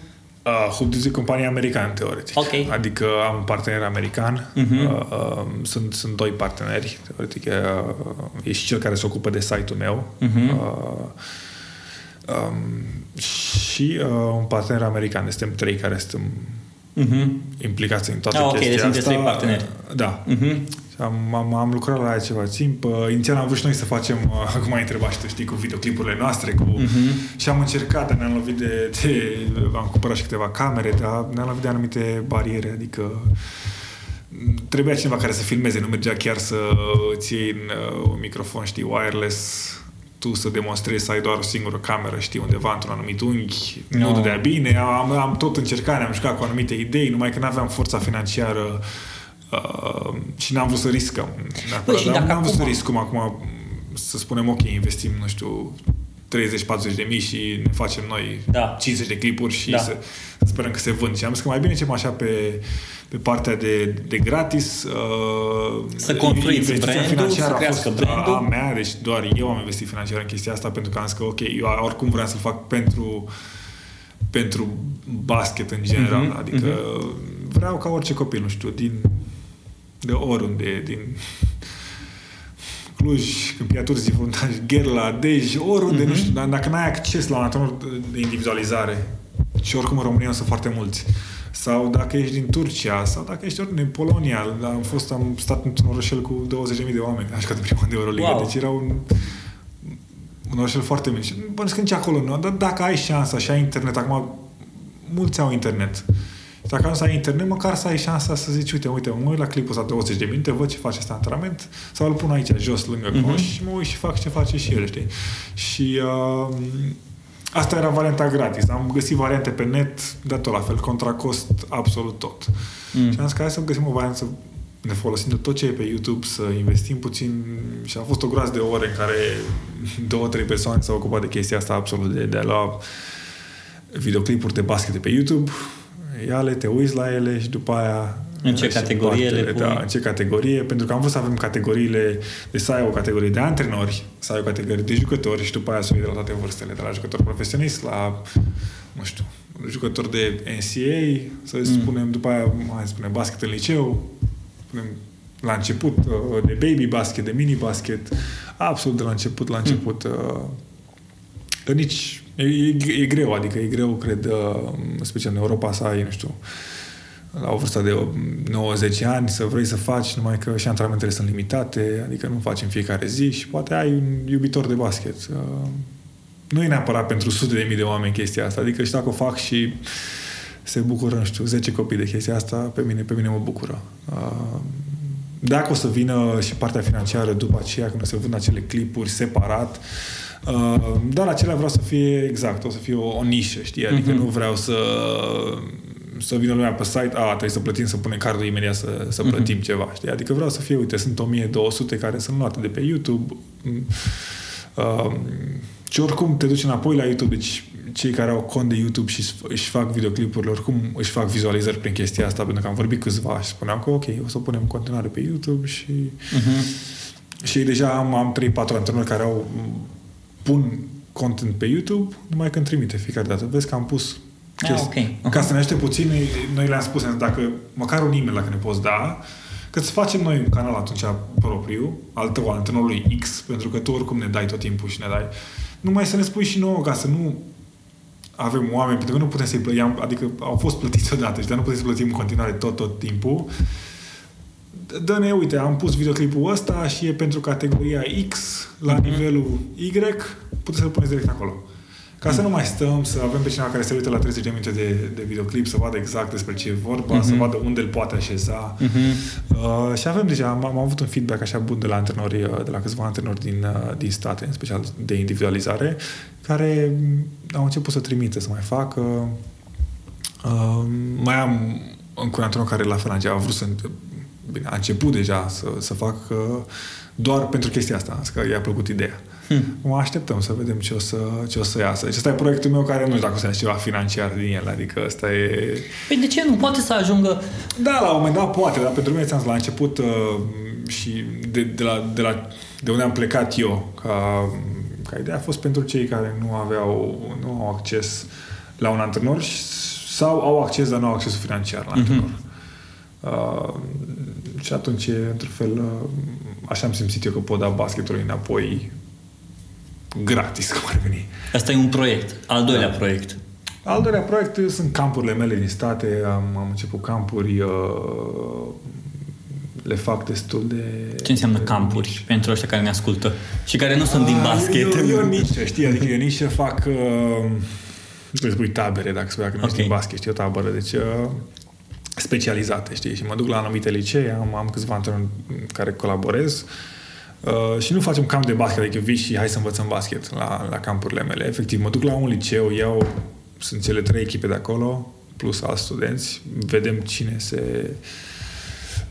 Uh, Hub e companie americană, teoretic. Okay. Adică am un partener american. Uh-huh. Uh, uh, sunt, sunt doi parteneri, teoretic. Uh, e și cel care se ocupă de site-ul meu. Uh-huh. Uh, um, și uh, un partener american. Suntem trei care suntem uh-huh. implicați în toată ah, chestia okay, deci asta. trei parteneri. Da. Uh-huh. Am, am, am lucrat la aia ceva timp. Uh, inițial am vrut și noi să facem, uh, acum ai întrebat și tu, știi, cu videoclipurile noastre, cu... Uh-huh. și am încercat, dar ne-am lovit de, de... Am cumpărat și câteva camere, dar ne-am lovit de anumite bariere, adică trebuia cineva care să filmeze, nu mergea chiar să ții iei uh, un microfon, știi, wireless, tu să demonstrezi să ai doar o singură cameră, știi, undeva într-un anumit unghi, no. nu dădea bine, am, am tot încercat, ne-am jucat cu anumite idei, numai că nu aveam forța financiară Uh, și n-am vrut să riscăm. Păi, și dacă n-am vrut să riscăm acum să spunem, ok, investim, nu știu, 30-40 de mii și ne facem noi da. 50 de clipuri și da. să sperăm că se vând. Și am zis că mai bine ce așa pe, pe partea de, de gratis. Uh, să construiți brandul, să crească brandul. A mea, deci doar eu am investit financiar în chestia asta pentru că am zis că ok, eu oricum vreau să fac pentru pentru basket în general. Mm-hmm, adică mm-hmm. vreau ca orice copil, nu știu, din de oriunde, din Cluj, Câmpia Turzii, Gherla, Dej, oriunde, mm-hmm. nu știu, dar dacă n-ai acces la un antrenor de individualizare, și oricum în România sunt foarte mulți, sau dacă ești din Turcia, sau dacă ești din Polonia, am fost, am stat într-un orășel cu 20.000 de oameni, așa că de prima de Euroliga, wow. deci era un, un orășel foarte mic. Bănuiesc că nici acolo nu, dar dacă ai șansa și ai internet, acum mulți au internet, dacă nu să ai internet, măcar să ai șansa să zici, uite, uite, mă uit la clipul ăsta 20 de minute, văd ce face ăsta antrenament, sau îl pun aici, jos, lângă uh-huh. coș și mă uit și fac ce face și el, știi? Și uh, asta era varianta gratis. Am găsit variante pe net, de tot la fel, contra cost, absolut tot. Mm. Și am zis că hai să găsim o variantă ne folosim de tot ce e pe YouTube să investim puțin și a fost o groază de ore în care două, trei persoane s-au ocupat de chestia asta absolut de, de a lua videoclipuri de basket de pe YouTube, ia le, te uiți la ele și după aia în ce categorie le pui? Da, în ce categorie, pentru că am vrut să avem categoriile, de să ai o categorie de antrenori, să ai o categorie de jucători și după aia să o de la toate vârstele, de la jucător profesionist la, nu știu, jucător de NCAA, să mm. spunem, după aia, mai spunem, basket în liceu, spunem, la început uh, de baby basket, de mini basket, absolut de la început, la început. Mm. Nici, e, e, e greu, adică e greu, cred, uh, special în Europa să ai, nu știu, la o vârstă de 90 ani să vrei să faci, numai că și antrenamentele sunt limitate, adică nu faci în fiecare zi și poate ai un iubitor de basket. Uh, nu e neapărat pentru sute de mii de oameni chestia asta, adică și dacă o fac și se bucură, nu știu, 10 copii de chestia asta, pe mine, pe mine mă bucură. Uh, dacă o să vină și partea financiară după aceea, când o să vând acele clipuri separat, Uh, dar acelea vreau să fie exact, o să fie o, o nișă, știi? Adică uh-huh. nu vreau să să vină lumea pe site, a, trebuie să plătim, să punem cardul imediat să, să uh-huh. plătim ceva, știi? Adică vreau să fie, uite, sunt 1200 care sunt luate de pe YouTube uh, și oricum te duci înapoi la YouTube, deci cei care au cont de YouTube și își fac videoclipurile, oricum își fac vizualizări prin chestia asta, pentru că am vorbit câțiva și spuneam că ok, o să o punem în continuare pe YouTube și uh-huh. și deja am, am 3-4 antrenori care au pun content pe YouTube, numai când trimite fiecare dată. Vezi că am pus Ah, okay. uh-huh. Ca să ne aștept puțin, noi le-am spus, dacă măcar un e-mail dacă ne poți da, că să facem noi un canal atunci propriu, al tău, al antrenorului X, pentru că tu oricum ne dai tot timpul și ne dai. Numai să ne spui și nouă, ca să nu avem oameni, pentru că nu putem să-i plătim, adică au fost plătiți odată și dar nu putem să plătim în continuare tot, tot timpul. Dă-ne, uite, am pus videoclipul ăsta și e pentru categoria X la mm-hmm. nivelul Y, puteți să-l puneți direct acolo. Ca să nu mai stăm, să avem pe cineva care se uită la 30 de minute de, de videoclip, să vadă exact despre ce e vorba, uh-huh. să vadă unde îl poate așeza. Uh-huh. Uh, și avem deja, am, am avut un feedback așa bun de la antrenori, uh, de la câțiva antrenori din, uh, din state, în special de individualizare, care au început să trimită, să mai facă. Uh, mai am încă un antrenor care la fel a vrut să bine, a început deja să, să facă doar pentru chestia asta, că i-a plăcut ideea. Hmm. Mă așteptăm să vedem ce o să, ce o să iasă. Deci ăsta e proiectul meu care nu știu dacă o să ia ceva financiar din el, adică ăsta e... Păi de ce nu? Poate să ajungă... Da, la un moment dat poate, dar pentru mine, ți-am zis, la început uh, și de, de, la, de, la, de unde am plecat eu, ca, ca ideea a fost pentru cei care nu aveau, nu au acces la un antrenor sau au acces, dar nu au accesul financiar la mhm. antrenor. Mm-hmm. Uh, și atunci, într-un fel, uh, așa am simțit eu că pot da basketul înapoi gratis, cum ar veni. Asta e un proiect, al doilea da. proiect. Al doilea proiect sunt campurile mele din state. Am, am început campuri, uh, le fac destul de... Ce înseamnă de campuri mici. pentru ăștia care ne ascultă și care nu sunt din ah, basket? Eu, eu nici, știi, adică eu nici fac... Uh, nu spui tabere, dacă spui că nu okay. știi basket, știi o tabără, deci... Uh, specializate, știi? Și mă duc la anumite licee, am, am câțiva antrenori care colaborez uh, și nu facem camp de basket, adică vii și hai să învățăm basket la, la campurile mele. Efectiv, mă duc la un liceu, iau, sunt cele trei echipe de acolo, plus alți studenți, vedem cine se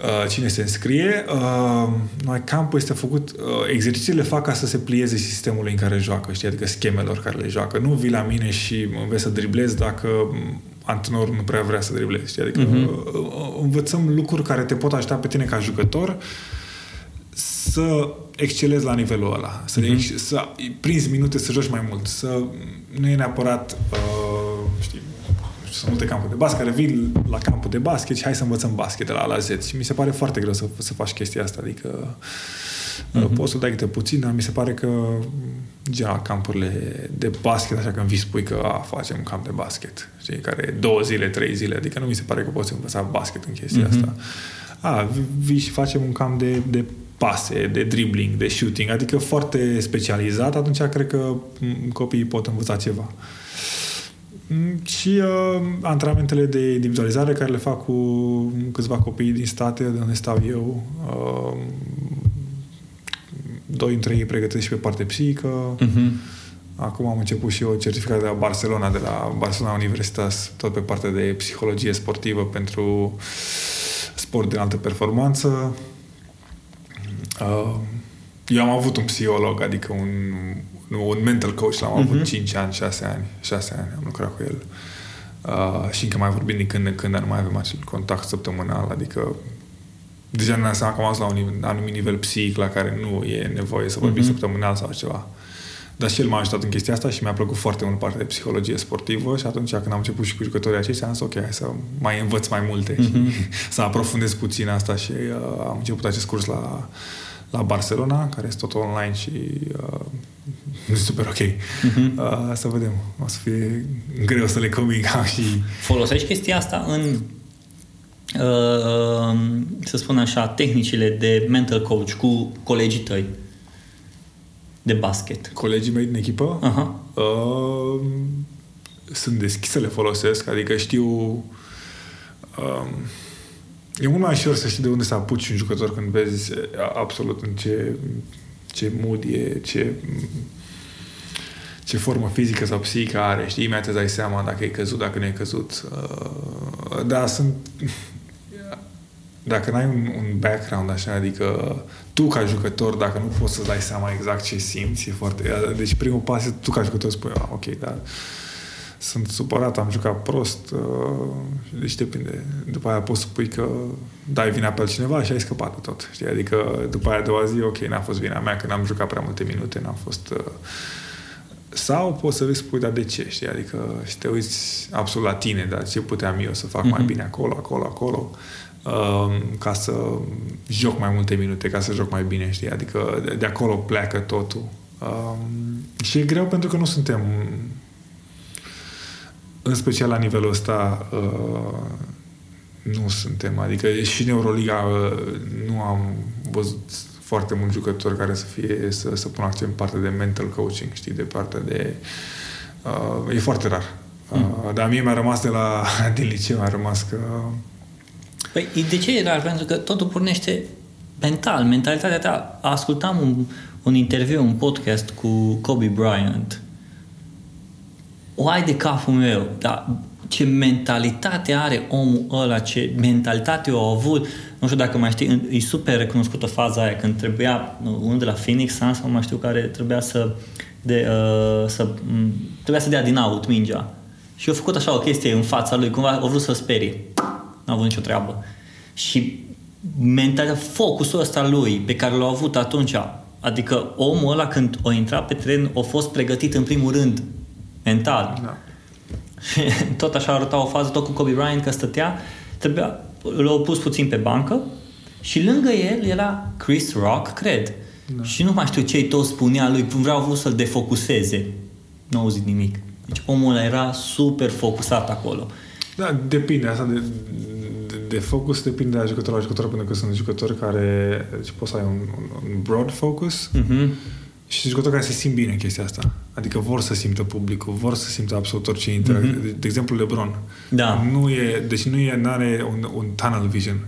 uh, cine se înscrie. Uh, noi campul este făcut, uh, exercițiile fac ca să se plieze sistemul în care joacă, știi, adică schemelor care le joacă. Nu vii la mine și înveți să driblezi dacă antrenorul nu prea vrea să driblezi. Știi? Adică uh-huh. învățăm lucruri care te pot ajuta pe tine ca jucător să excelezi la nivelul ăla, să, uh-huh. să prinzi minute, să joci mai mult, să nu e neapărat uh, știi, sunt multe campuri de basket, care vin la campul de basket și hai să învățăm basket de la A la Z. Și mi se pare foarte greu să, să faci chestia asta, adică uh-huh. poți să dai câte puțin, dar mi se pare că general campurile de basket, așa când vii spui că a, facem un camp de basket, știi, care e două zile, trei zile, adică nu mi se pare că poți învăța basket în chestia mm-hmm. asta. A, vii și facem un camp de, de pase, de dribbling, de shooting, adică foarte specializat, atunci cred că copiii pot învăța ceva. Mm, și uh, antrenamentele de individualizare care le fac cu câțiva copii din state de unde stau eu, uh, doi dintre ei pregătesc și pe parte psihică. Uh-huh. Acum am început și eu certificat de la Barcelona, de la Barcelona Universitas, tot pe partea de psihologie sportivă pentru sport de altă performanță. Uh, eu am avut un psiholog, adică un, un mental coach, l-am uh-huh. avut 5 ani, 6 ani, 6 ani am lucrat cu el. Uh, și încă mai vorbim din când în când, dar nu mai avem acel contact săptămânal, adică deja ne seama că am ajuns la un anumit nivel psihic la care nu e nevoie să vorbim uh-huh. săptămânal sau ceva. Dar și el m-a ajutat în chestia asta și mi-a plăcut foarte mult partea de psihologie sportivă și atunci când am început și cu jucătorii aceștia am zis ok, hai să mai învăț mai multe uh-huh. și mhm. să aprofundez puțin asta și uh, am început acest curs la, la Barcelona, care este tot online și uh, super ok. Uh-huh. Uh, să vedem. O să fie greu să le conving și... Folosești chestia asta în uh, să spun așa, tehnicile de mental coach cu colegii tăi de basket? Colegii mei din echipă? Uh-huh. Uh, sunt deschis să le folosesc, adică știu... Uh, e mult mai ușor să știi de unde să apuci un jucător când vezi absolut în ce, ce mood e, ce ce formă fizică sau psihică are, știi, imediat îți dai seama dacă e căzut, dacă nu e căzut. Uh, da, sunt dacă n-ai un, un background așa, adică tu ca jucător, dacă nu poți să dai seama exact ce simți, e foarte... Deci primul pas tu ca jucător spui, ah, ok, dar sunt supărat, am jucat prost, uh, deci depinde. După aia poți să spui că dai vina pe altcineva și ai scăpat de tot. Știi? Adică după aia a doua zi, ok, n-a fost vina mea că n-am jucat prea multe minute, n-am fost... Uh, sau poți să vezi, spui, dar de ce, știi? Adică și te uiți absolut la tine, dar ce puteam eu să fac mm-hmm. mai mhm. bine acolo, acolo, acolo. Um, ca să joc mai multe minute, ca să joc mai bine, știi? Adică de acolo pleacă totul. Um, și e greu pentru că nu suntem în special la nivelul ăsta uh, nu suntem. Adică și în Euroliga uh, nu am văzut foarte mulți jucători care să fie să, să pună accent partea de mental coaching, știi, de partea de uh, e foarte rar. Uh, mm. Dar mie mi-a rămas de la din liceu, mi-a rămas că Păi de ce e rar? Pentru că totul pornește mental, mentalitatea ta. Ascultam un, un interviu, un podcast cu Kobe Bryant. O ai de capul meu, dar ce mentalitate are omul ăla, ce mentalitate o a avut. Nu știu dacă mai știi, e super recunoscută faza aia când trebuia, unul de la Phoenix Suns, sau mai știu care trebuia să, de, uh, să trebuia să dea din out mingea. Și a făcut așa o chestie în fața lui, cumva a vrut să-l sperie n-a avut nicio treabă. Și mentalitatea, focusul ăsta lui pe care l-a avut atunci, adică omul ăla când o intra pe tren a fost pregătit în primul rând mental. Da. tot așa arăta o fază, tot cu Kobe Bryant, că stătea, trebuia, l-au pus puțin pe bancă și lângă el era Chris Rock, cred. Da. Și nu mai știu ce tot spunea lui, vreau vrut să-l defocuseze. Nu auzit nimic. Deci omul ăla era super focusat acolo. Da, depinde. Asta de, de, de focus depinde de la jucător la jucător, pentru că sunt jucători care deci poți să ai un, un broad focus uh-huh. și jucători care se simt bine în chestia asta. Adică vor să simtă publicul, vor să simtă absolut orice intră. Uh-huh. De, de exemplu, LeBron. Da. Nu e, deci nu e, are un, un tunnel vision.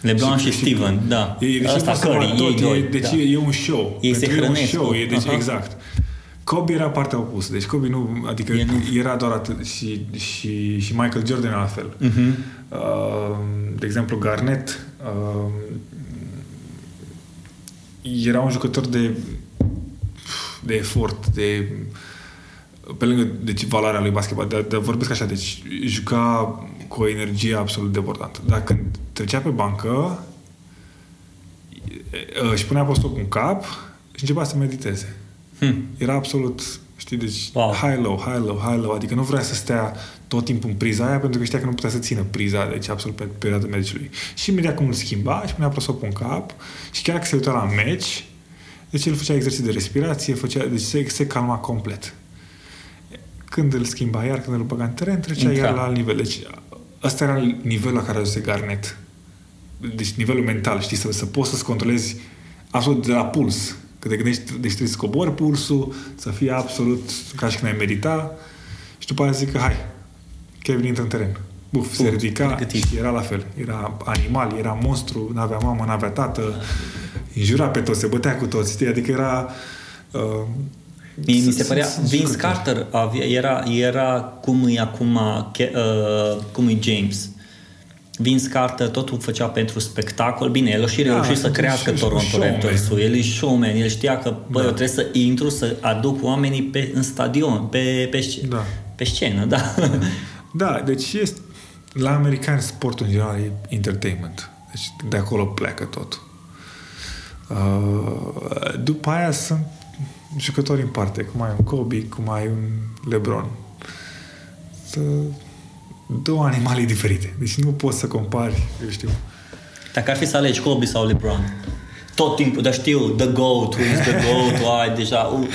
LeBron și, și Steven, da. E, deci Asta Curry, ei doi. Deci da. e un show. Ei se hrănesc. E un show, e, deci, uh-huh. exact. Kobe era partea opusă. Deci Kobe nu, adică nu. era doar atât și, și, și Michael Jordan la fel. Uh-huh. Uh, de exemplu, Garnett uh, era un jucător de de efort, de pe lângă deci, valoarea lui basketball, dar, dar vorbesc așa, deci juca cu o energie absolut debordantă. Dar când trecea pe bancă, își punea postul cu un cap și începea să mediteze. Hmm. Era absolut, știi, deci wow. high-low, high-low, high-low, adică nu vrea să stea tot timpul în priza aia pentru că știa că nu putea să țină priza, deci absolut pe perioada medicului. Și imediat cum îl schimba și punea prosop în cap și chiar că se uita la meci, deci el făcea exerciții de respirație, făcea, deci se, se calma complet. Când îl schimba iar, când îl băga în teren, trecea Intra. iar la alt nivel. Deci ăsta era nivelul la care ajunse Garnet. Deci nivelul mental, știi, să, să poți să-ți controlezi absolut de la puls Că te gândești, deci trebuie să cobori pulsul, să fie absolut ca și când ai medita și după aia zic că hai, Kevin intră în teren. Buf, se ridica și era la fel. Era animal, era monstru, n-avea mamă, n-avea tată, înjura pe toți, se bătea cu toți, știi? Adică era... Uh, mi, mi se părea, Vince Carter avea, era, era cum e acum, uh, cum e James. Vince Carter totul făcea pentru spectacol. Bine, el a și Da, reușit să sunt crească și- și Toronto showman. Raptors-ul. El e showman, el știa că, bă, Da. eu trebuie să intru, să aduc oamenii pe, în stadion, pe, pe, sc- Da. pe scenă, da. Da, deci este, la americani sportul în general e entertainment. Deci de acolo pleacă tot. Uh, după aia sunt jucători în parte, cum ai un Kobe, cum ai un LeBron. Să- Două animale diferite. Deci nu poți să compari, eu știu. Dacă ar fi să alegi Kobe sau LeBron, tot timpul, dar știu, the GOAT, who is the GOAT, o ai deja... U,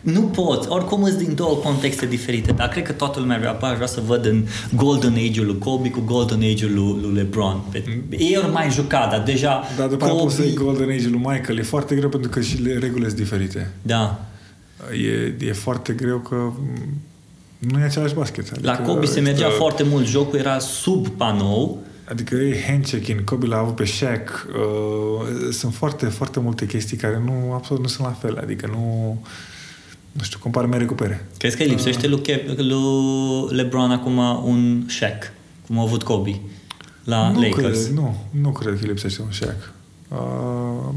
nu poți, oricum îți din două contexte diferite, dar cred că toată lumea vrea, bă, aș vrea să văd în Golden Age-ul lui Kobe cu Golden Age-ul lui, lui LeBron. Pe, ei ori mai jucat, dar deja Dar după aia poți să iei Kobe... Golden Age lui Michael. E foarte greu pentru că și le- regulile sunt diferite. Da. E, e foarte greu că m, nu e același basket. La Kobe se mergea este- foarte mult, jocul era sub panou, Adică e handchecking, Kobe l-a avut pe Shaq. Uh, sunt foarte, foarte multe chestii care nu, absolut nu sunt la fel. Adică nu... Nu știu, compar mere cu pere. Crezi că îi lipsește lui, Ke- lui LeBron acum un Shaq, cum a avut Kobe la nu Lakers? Cred, nu, nu cred că îi lipsește un Shaq. Uh,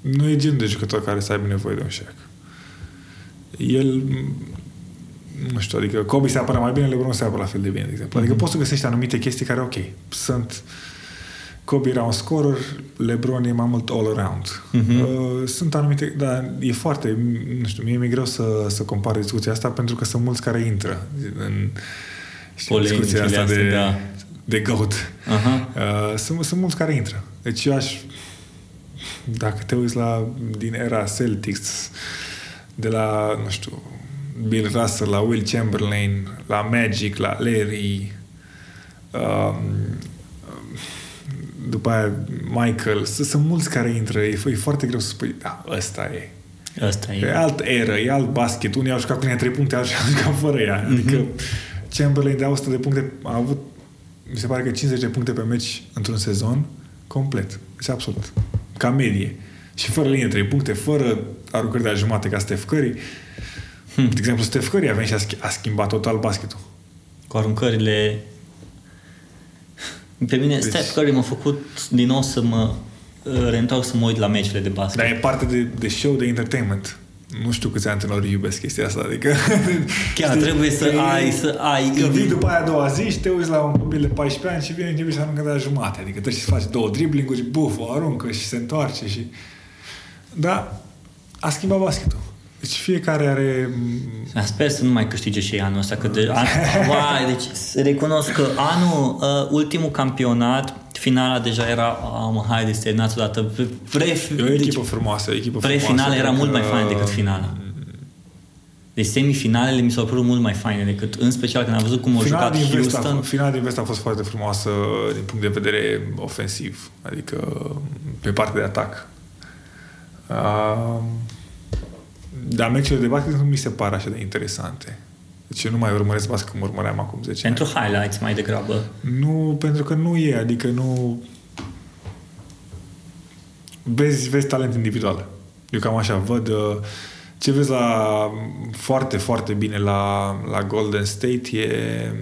nu e genul de jucător care să aibă nevoie de un Shaq. El nu știu, adică Kobe se apără mai bine, LeBron se apără la fel de bine, de exemplu. Adică Mhm. poți să găsești anumite chestii care, ok, sunt Kobe era un scorer, LeBron e mai mult all-around. Mhm. Uh, sunt anumite, dar e foarte, nu știu, mie mi-e greu să, să compar discuția asta pentru că sunt mulți care intră în știi, Polemicile discuția asta astea, de, da. de GOAT. Aha. Uh, sunt, sunt mulți care intră. Deci eu aș... Dacă te uiți la din era Celtics, de la, nu știu, Bill Russell, la Will Chamberlain, la Magic, la Larry, um, după aia Michael, s- sunt mulți care intră, e, e foarte greu să spui, da, ăsta e. Asta E e. alt eră, e alt basket. Unii au jucat cu ea trei puncte, alții au jucat fără ea. Adică Chamberlain de 100 de puncte a avut, mi se pare că 50 de puncte pe meci într-un sezon complet. Deci absolut. Ca medie. Și fără linie 3 puncte, fără aruncări de la jumate ca Steph Curry. Hmm. De exemplu, Steph Curry a venit și a, schi- a schimbat total basketul. Cu aruncările... Pe mine, Deci- Steph Curry m-a făcut din nou să mă uh, reîntorc să mă uit la meciurile de basket. Dar e parte de, de show, de entertainment. Nu știu câți antrenori iubesc chestia asta. Adică, Chiar trebuie să că e- ai, să ai... Că vii după aia a doua zi și te uiți la un copil de 14 ani și vine începe să aruncă de la jumate. Adică trebuie să faci două driblinguri, buf, o aruncă și se întoarce și... Da, a schimbat basketul. Deci fiecare are... Sper să nu mai câștige și ei anul ăsta, că de, an, vai, deci recunosc că anul, uh, ultimul campionat, finala deja era, oh, mă, haide să terminați odată. Pre, E o echipă frumoasă, o echipă frumoasă. Pre-finale era cred mult că- mai fain decât finala. Deci semifinalele mi s-au părut mult mai faine decât, în special când am văzut cum au Finala jucat din, vest a, Houston. f- finala din vest a fost foarte frumoasă din punct de vedere ofensiv, adică pe partea de atac. Uh, dar meciurile de basket nu mi se par așa de interesante. Deci eu nu mai urmăresc basket cum urmăream acum 10 Pentru ani. highlights mai degrabă. Nu, pentru că nu e, adică nu... Vezi, vezi talent individual. Eu cam așa văd uh, ce vezi la foarte, foarte bine la, la Golden State e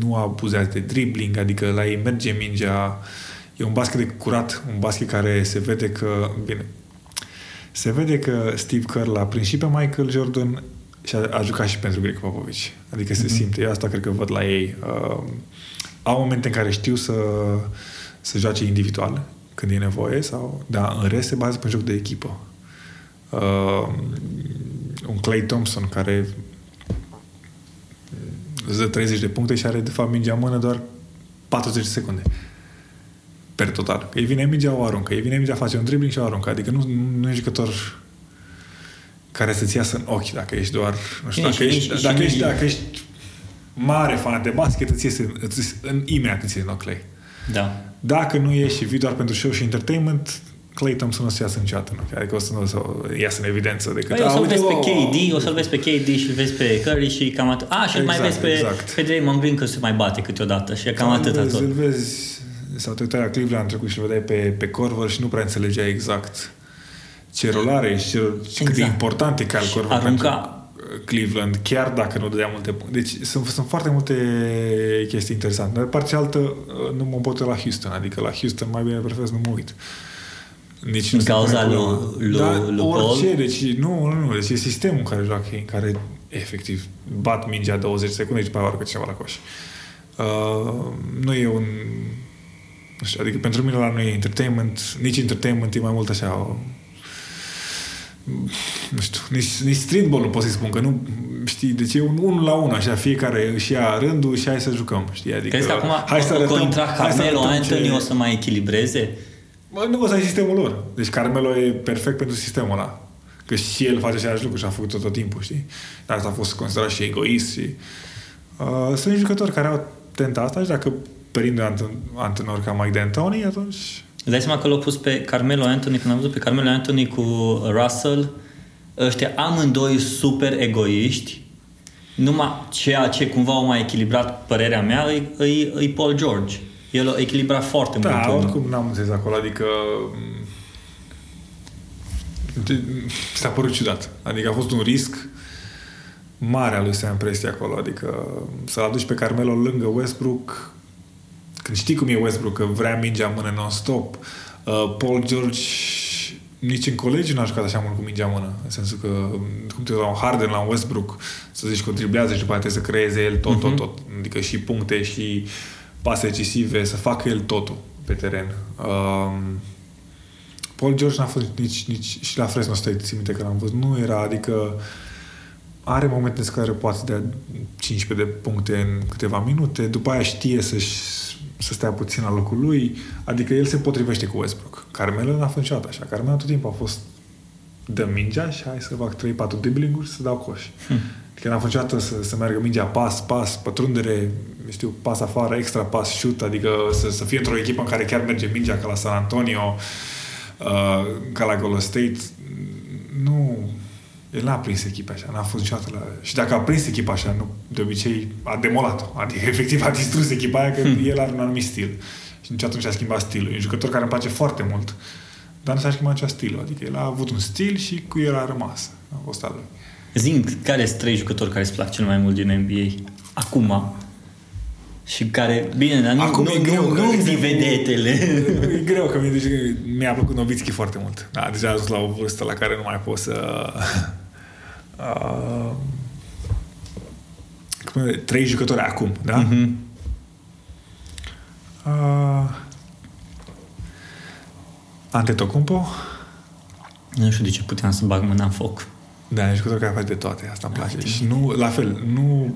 nu abuzează de dribbling, adică la ei merge mingea, e un basket de curat, un basket care se vede că, bine, se vede că Steve Kerr l-a prins și pe Michael Jordan și a, a jucat și pentru Greg Popovich. Adică se simte. Eu asta cred că văd la ei. Uh, au momente în care știu să, să joace individual când e nevoie, sau, dar în rest se bazează pe un joc de echipă. Uh, un Clay Thompson care îți dă 30 de puncte și are de fapt mingea în mână doar 40 de secunde per total. Că îi vine mingea, o aruncă. Îi vine mingea, face un dribbling și o aruncă. Adică nu, nu e jucător care să-ți iasă în ochi dacă ești doar... Nu știu, Bine, dacă, și ești, nici- dacă, și ești, nici- dacă ești mare fan de basket, îți iese, îți, iese- în imediat îți iese în ochi Clay. Da. Dacă nu ești și vii doar pentru show și entertainment, Clay Thompson nu o să iasă niciodată în ochi. Adică o să nu o să iasă în evidență decât... Păi o "A, să-l uite, vezi pe oh, KD, o să-l vezi pe KD și îl vezi pe Curry și cam atât. A, și îl mai Exact, vezi pe, exact. pe Draymond Green că se mai bate câteodată și e cam Îl atâta vezi, tot. Îl vezi, sau te uitai la Cleveland trecut și îl vedeai pe, pe Corver și nu prea înțelegea exact ce rol are și ce, exact. cât de Exact. important e Kyle Corver Arunca. pentru, Cleveland, chiar dacă nu dădea multe puncte. Deci sunt, sunt foarte multe chestii interesante. De partea altă, uh, nu mă pot la Houston, adică la Houston mai bine prefer să nu mă uit. Nici Din cauza lui, lui, Dar lui orice, Paul? deci nu, nu, nu, deci e sistemul în care joacă ei, care efectiv bat mingea 20 secunde și după aia aruncă cineva la coș. Uh, nu e un nu știu, adică pentru mine la nu e entertainment, nici entertainment e mai mult așa nu știu, nici, nici streetball nu pot să spun, că nu, știi, deci e un unul la unul, așa, fiecare își ia rândul și hai să jucăm, știi, adică... Crezi că acum hai să arătăm, contra hai să Carmelo arătăm Anthony ce- o să mai echilibreze? Bă, nu o să ai sistemul lor. Deci Carmelo e perfect pentru sistemul ăla. Că și el face același lucru și a făcut-o tot timpul, știi? Dar asta a fost considerat și egoist și... Uh, sunt jucători care au tenta asta și dacă prind un anten- antrenor ca Mike D'Antoni, atunci... Îți dai seama că l-au pus pe Carmelo Anthony, când am văzut pe Carmelo Anthony cu Russell, ăștia amândoi super egoiști, numai ceea ce cumva au mai echilibrat părerea mea e, e, e Paul George. El a echilibrat foarte Da, mult. oricum n-am înțeles acolo, adică... m, de- S-a părut ciudat. Adică a fost un risc mare al lui Sam Presti acolo. Adică să-l aduci pe Carmelo lângă Westbrook când știi cum e Westbrook, că vrea mingea în mână non-stop. Uh, Paul George nici în colegiu n-a jucat așa mult cu mingea în mână. În sensul că, cum te la un Harden, la un Westbrook, să zici că o driblează și după aceea trebuie să creeze el tot, tot, tot. Adică și puncte, și pase decisive, să facă el totul pe teren. Um, Paul George n-a fost nici, nici și la Fresno State, țin minte că l-am văzut, nu era, adică are momente în care poate să dea 15 de puncte în câteva minute, după aia știe să să stea puțin la locul lui, adică el se potrivește cu Westbrook. Carmelo n-a fost niciodată așa. Carmelo tot timpul a fost dă mingea și hai să fac 3-4 dribbling-uri și să dau coș. Hmm. Adică n-a fost niciodată să, să meargă mingea pas, pas, pătrundere, știu, pas afară, extra pas, shoot, adică să, să fie într-o echipă în care chiar merge mingea ca la San Antonio, uh, ca la Golden State. Nu, el n-a prins echipa așa, n-a fost niciodată la... Și dacă a prins echipa așa, nu, de obicei a demolat-o. Adică, efectiv, a distrus echipa aia, că hmm. el are un anumit stil. Și nici atunci a schimbat stilul. E un jucător care îmi place foarte mult, dar nu s-a schimbat acest stil. Adică el a avut un stil și cu el a rămas. A fost al lui. Zim, care sunt trei jucători care îți plac cel mai mult din NBA? Acum. Și care, bine, dar nu, Acum nu, e greu, nu, că, nu de zi exemplu, vedetele. E greu, că mi- mi-a plăcut Novitski foarte mult. Da, deja a ajuns la o vârstă la care nu mai pot să... Uh, cum e, trei jucători acum, da? Mhm. Uh, Antetokounmpo. Nu știu de ce puteam să bag mâna în foc. Da, e jucător care face de toate, asta îmi place. Și nu, la fel, nu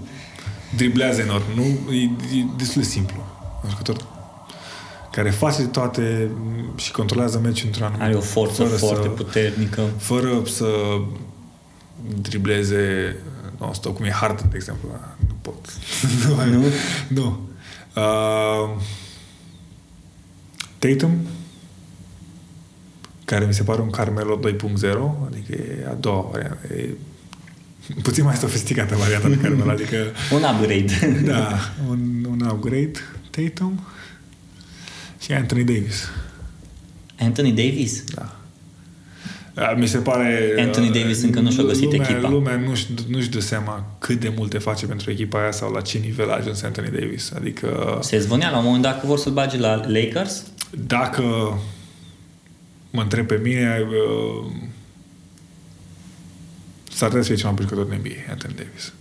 driblează enorm, nu, e, e destul de simplu. Un jucător care face de toate și controlează meciul într-un anumit Are o forță fără foarte să, puternică. Fără să dribleze non-stop, cum e Harden, de exemplu. Nu pot. Nu? nu. Uh, Tatum, care mi se pare un Carmelo 2.0, adică e a doua variantă. E puțin mai sofisticată varianta de Carmelo, adică... Un upgrade. da, un, un upgrade. Tatum și Anthony Davis. Anthony Davis? Da. Da, Mi se pare... Anthony Davis încă nu și-a găsit lumea, echipa. Lumea nu-și, nu-și dă seama cât de multe face pentru echipa aia sau la ce nivel a ajuns Anthony Davis. Adică Se zvonea la un moment dat că vor să-l bage la Lakers? dacă mă întreb pe mine, uh, s-ar trebui să fie cel mai bun jucător din NBA, Anthony Davis.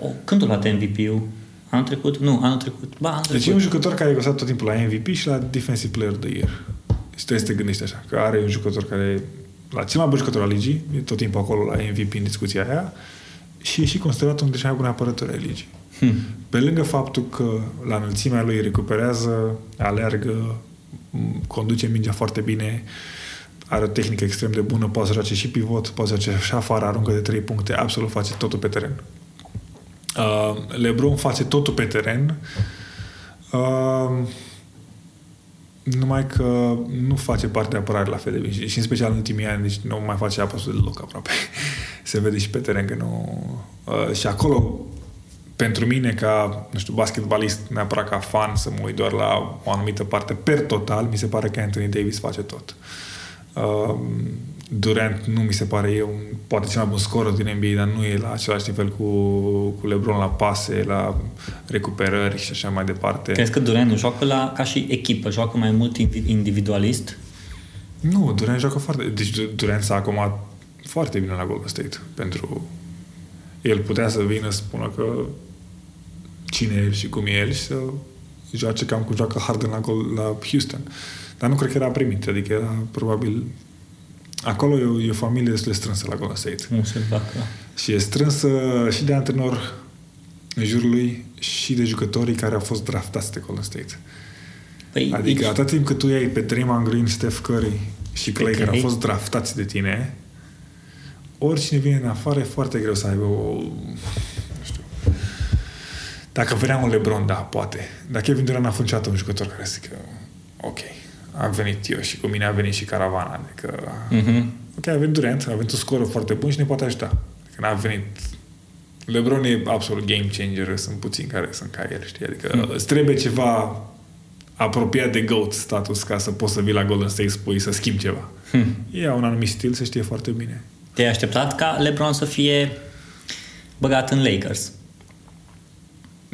O, când a luat MVP-ul? Anul trecut? Nu, anul trecut. Ba, anul trecut. Deci e un jucător care a găsat tot timpul la MVP și la Defensive Player of the Year. Și trebuie să te gândești așa, că are un jucător care la cel mai bun jucător al ligii, e tot timpul acolo la MVP în discuția aia, și e și considerat unul dintre cei mai buni apărători ai ligii. Hmm. Pe lângă faptul că la înălțimea lui recuperează, aleargă, m, conduce mingea foarte bine, are o tehnică extrem de bună, poate să joace și pivot, poate să joace și afară, aruncă de trei puncte, absolut face totul pe teren. Uh, LeBron face totul pe teren, uh, numai că nu face parte de apărare la fel de bine. Și în special în ultimii ani, deci nu mai face absolut deloc aproape. Se vede și pe teren că nu... Uh, și acolo, pentru mine, ca, nu știu, basketbalist, neapărat ca fan, să mă uit doar la o anumită parte, per total, mi se pare că Anthony Davis face tot. Uh, Durant nu mi se pare e un, poate cel mai bun scoră din NBA, dar nu e la același nivel cu, cu LeBron la pase, la recuperări și așa mai departe. Crezi că Durant nu joacă la, ca și echipă, joacă mai mult individualist? Nu, Durant joacă foarte... Deci Durant s-a acomodat foarte bine la Golden State pentru... El putea să vină să spună că cine e el și cum e el și să joace cam cum joacă Harden la, la Houston. Dar nu cred că era primit, adică era probabil Acolo e o, e o familie destul de strânsă la Golden State. Nu se fac, da. Și e strânsă și de antrenor în jurul lui și de jucătorii care au fost draftați de Golden State. Păi, adică atât timp cât tu iei pe Draymond Green, Steph Curry și Clay okay. care au fost draftați de tine, oricine vine în afară e foarte greu să aibă o... Nu știu. Dacă venea un LeBron, da, poate. Dar Kevin Durant a fost niciodată un jucător care zică ok, am venit eu și cu mine a venit și caravana. Adică, uh-huh. ok, a venit Durant, a venit un scor foarte bun și ne poate ajuta. Adică n-a venit LeBron e absolut game changer, sunt puțini care sunt ca el, știi? Adică mm. îți trebuie ceva apropiat de GOAT status ca să poți să vii la Golden State spui să schimbi ceva. Hmm. E un anumit stil, se știe foarte bine. Te-ai așteptat ca LeBron să fie băgat în Lakers?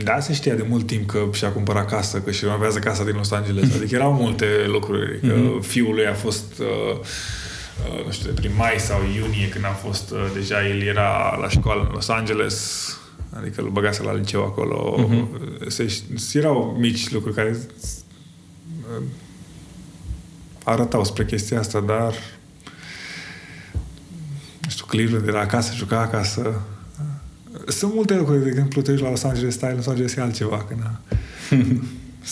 Da, se știa de mult timp că și-a cumpărat casă, că și renovează casa din Los Angeles. Mhm. Adică erau multe lucruri. Că mm-hmm. fiul lui a fost, uh, uh, nu știu, prin mai sau iunie, când a fost, uh, deja el era la școală în Los Angeles, adică îl băgase la liceu acolo. Mm-hmm. Se, erau mici lucruri care uh, arătau spre chestia asta, dar nu știu, Cleveland era acasă, juca acasă, sunt multe lucruri, de exemplu, te duci la Los Angeles, stai în Los Angeles e altceva, când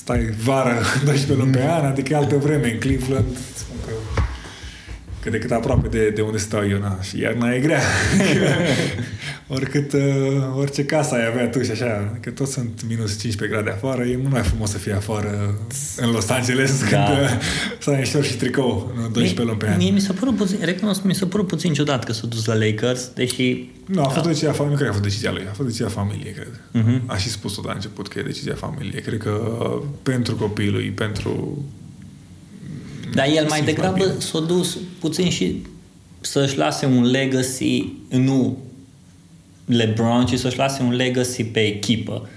stai vară 12 luni pe an, adică e altă vreme în Cleveland, spun că cât de cât aproape de, de unde stau eu, na, și iarna e grea. Oricât, uh, orice casă ai avea tu și așa, că toți sunt minus 15 grade afară, e mult mai frumos să fie afară în Los Angeles da. când uh, să ai șor și tricou, nu 12 luni pe an. Mie mi s-a părut puțin, recunosc, mi s-a părut puțin ciudat că s-a dus la Lakers, deși... Nu, a fost da. decizia familiei, nu cred că a fost decizia lui, a fost decizia familiei, cred. Uh-huh. A și spus-o la început că e decizia familiei. Cred că uh, pentru copilul, pentru dar el mai degrabă s-a dus puțin și să-și lase un legacy, nu LeBron, ci să-și lase un legacy pe echipă.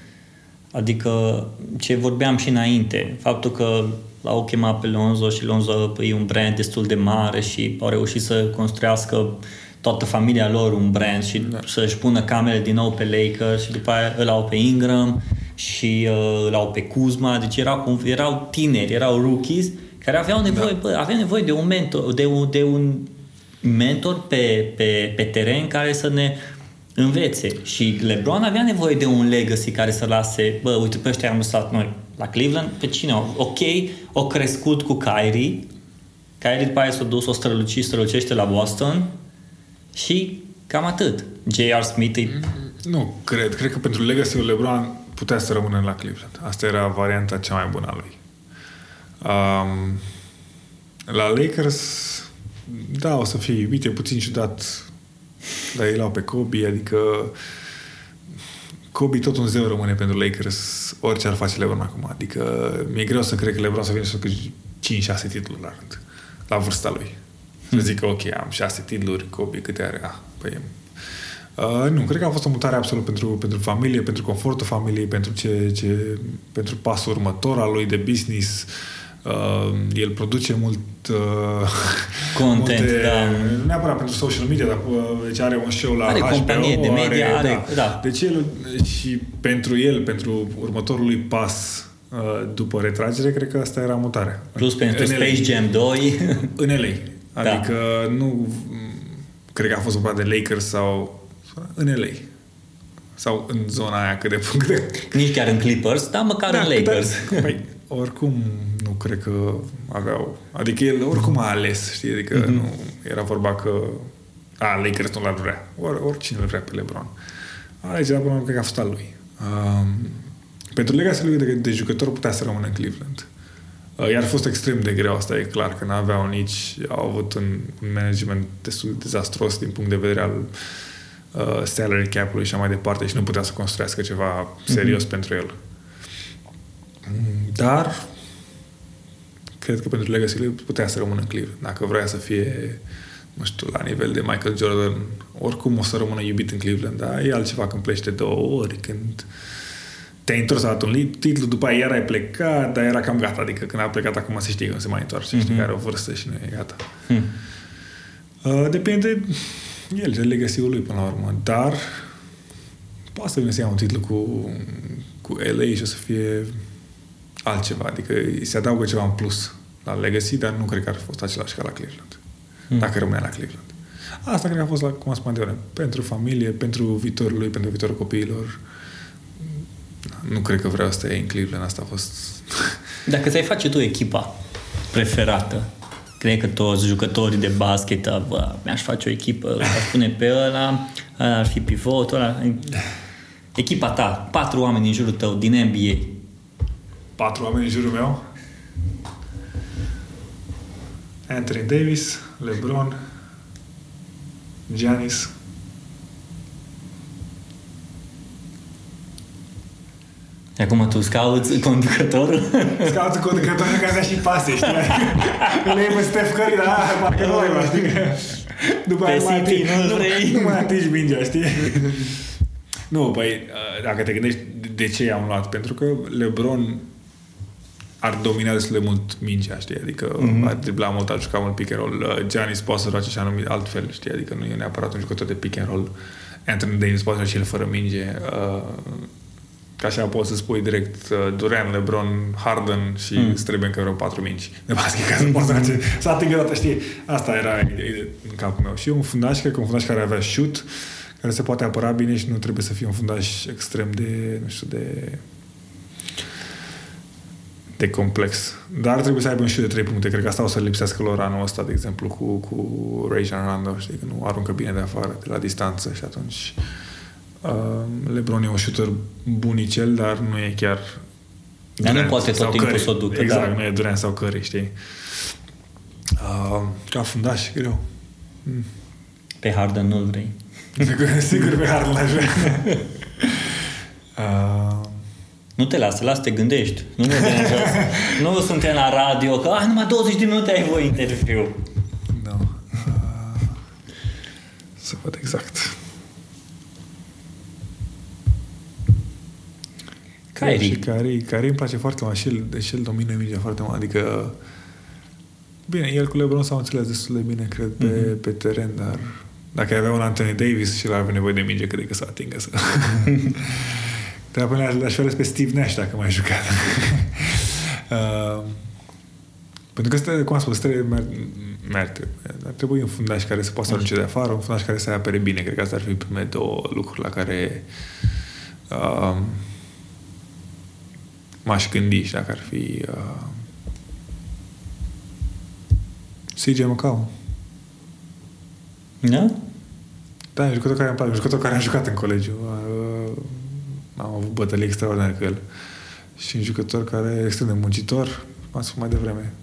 Adică ce vorbeam și înainte, faptul că l-au chemat pe Lonzo și Lonzo e un brand destul de mare și au reușit să construiască toată familia lor un brand și da. să-și pună camere din nou pe Lakers și după aia îl au pe Ingram și uh, îl au pe Kuzma, deci erau, erau tineri, erau rookies care aveau nevoie, da. bă, aveau nevoie de un mentor, de un, de un mentor pe, pe, pe teren care să ne învețe. Și LeBron avea nevoie de un legacy care să lase, bă, uite, pe ăștia am lăsat noi la Cleveland, pe cine? Ok, o crescut cu Kyrie, Kyrie după aia s-a dus, o străluci, strălucește la Boston și cam atât. J.R. Smith e... Nu, cred. Cred că pentru legacy-ul LeBron putea să rămână la Cleveland. Asta era varianta cea mai bună a lui. Um, la Lakers, da, o să fie, uite, puțin ciudat, dar ei l-au pe Kobe, adică Kobe tot un zeu rămâne pentru Lakers, orice ar face LeBron acum. Adică mi-e greu să cred că LeBron să vină să 5-6 titluri la rând, la vârsta lui. Să hmm. zic, ok, am 6 titluri, Kobe câte are? Ah, păi Uh, nu, cred că a fost o mutare absolut pentru, pentru familie, pentru confortul familiei, pentru, ce, ce, pentru pasul următor al lui de business. Uh, Uh, el produce mult uh, content, multe, da. Nu neapărat pentru social media, dar uh, deci are un show la are HBO, companie de media, are, are da. da. Deci el și pentru el, pentru următorul lui pas uh, după retragere, cred că asta era mutarea. Plus pentru în Space LA. Jam 2. în LA. Da. Adică da. nu cred că a fost vorba de Lakers sau în LA sau în zona aia cât de punct Nici chiar în Clippers, dar măcar da, în Lakers. Da, păi, oricum nu cred că aveau... Adică el oricum a ales, știi? Adică mm-hmm. nu era vorba că a, Lakers nu l-ar vrea. Or, oricine îl vrea pe LeBron. Alegerea până cred că a fost al lui. Um, pentru legacy lui de, de jucător putea să rămână în Cleveland. Uh, iar a fost extrem de greu, asta e clar, că n-aveau nici... Au avut un, un management destul de dezastros din punct de vedere al uh, salary cap-ului și așa mai departe și nu putea să construiască ceva serios mm-hmm. pentru el. Dar cred că pentru legacy putea să rămână în Cleveland. Dacă vrea să fie nu știu, la nivel de Michael Jordan, oricum o să rămână iubit în Cleveland, dar e altceva când pleci de două ori, când te-ai întors la un titlu, după aia iar ai plecat, dar era cam gata. Adică când a plecat acum se știe că nu se mai întoarce, mm-hmm. știi că are o vârstă și nu e gata. Mm. Uh, depinde el, de legacy lui până la urmă, dar poate să vină să ia un titlu cu, cu LA și o să fie altceva, adică se adaugă ceva în plus la legacy, dar nu cred că ar fi fost același ca la Cleveland, mm. dacă rămânea la Cleveland. Asta cred că a fost, la, cum am spus mai pentru familie, pentru viitorul lui, pentru viitorul copiilor, nu cred că vreau să iei în Cleveland, asta a fost... Dacă ți-ai face tu echipa preferată, cred că toți jucătorii de basket, bă, mi-aș face o echipă, aș pune pe ăla, ăla ar fi pivotul, ăla... Echipa ta, patru oameni în jurul tău, din NBA. Patru oameni în jurul meu? Anthony Davis, LeBron, Giannis, Acum tu scauți conducătorul? Scauți conducătorul care avea și pase, știi? Îl iei pe Steph Curry, dar parcă nu mai știi? După pe aia City, nu, nu, vrei. nu mai atingi mingea, știi? nu, păi, uh, dacă te gândești de ce i-am luat, pentru că LeBron ar domina destul de mult mingea, știi? Adică mm-hmm. ar dribla mult, ar juca mult pick and roll. Uh, Giannis poate să joace și anumit altfel, știi? Adică nu e neapărat un jucător de pick and roll. Anthony Davis poate să și el fără minge. Uh, Ca așa poți să spui direct uh, Duran, LeBron, Harden și mm. îți trebuie încă vreo patru minci de basket ca să poți să, face, să atingă data, știi? Asta era ideea în capul meu. Și un fundaș, cred că un fundaș care avea shoot, care se poate apăra bine și nu trebuie să fie un fundaș extrem de, nu știu, de de complex. Dar trebuie să aibă un shoot de 3 puncte. Cred că asta o să lipsească lor anul ăsta, de exemplu, cu, cu Rajon Rondo, știi, că nu aruncă bine de afară, de la distanță și atunci Uh, LeBron e un shooter bunicel, dar nu e chiar dar nu poate tot timpul să o ducă. Exact, da. nu e Durant sau Curry, știi? Uh, ca fundaș, greu. Mm. Pe Harden nu-l vrei. Sigur pe Harden l-aș vrea. uh, nu te lasă, lasă, te gândești. Nu, ne nu suntem la radio, că ah, numai 20 de minute ai voi interviu. Nu. No. Uh, să văd exact. Kyrie. Și Kyrie, Kyrie îmi place foarte mult și el, și el domină mingea foarte mult. Adică, bine, el cu LeBron s-au înțeles destul de bine, cred, pe, mm-hmm. pe teren, dar dacă avea un Anthony Davis și l avea nevoie de minge, cred că să atingă să... Dar apoi l-aș fi pe Steve Nash dacă mai jucat. uh, pentru că, este, cum am spus, trebuie merge. Ar trebui un fundaș care să poată să arunce de afară, un fundaș care să apere bine. Cred că asta ar fi primele două lucruri la care uh, m-aș gândi și dacă ar fi uh, CJ McCollum. Da? Da, e un jucător care îmi place, un jucător care a jucat în colegiu. Uh, am avut bătălii extraordinare cu el. Și un jucător care e extrem de muncitor, am spus mai devreme.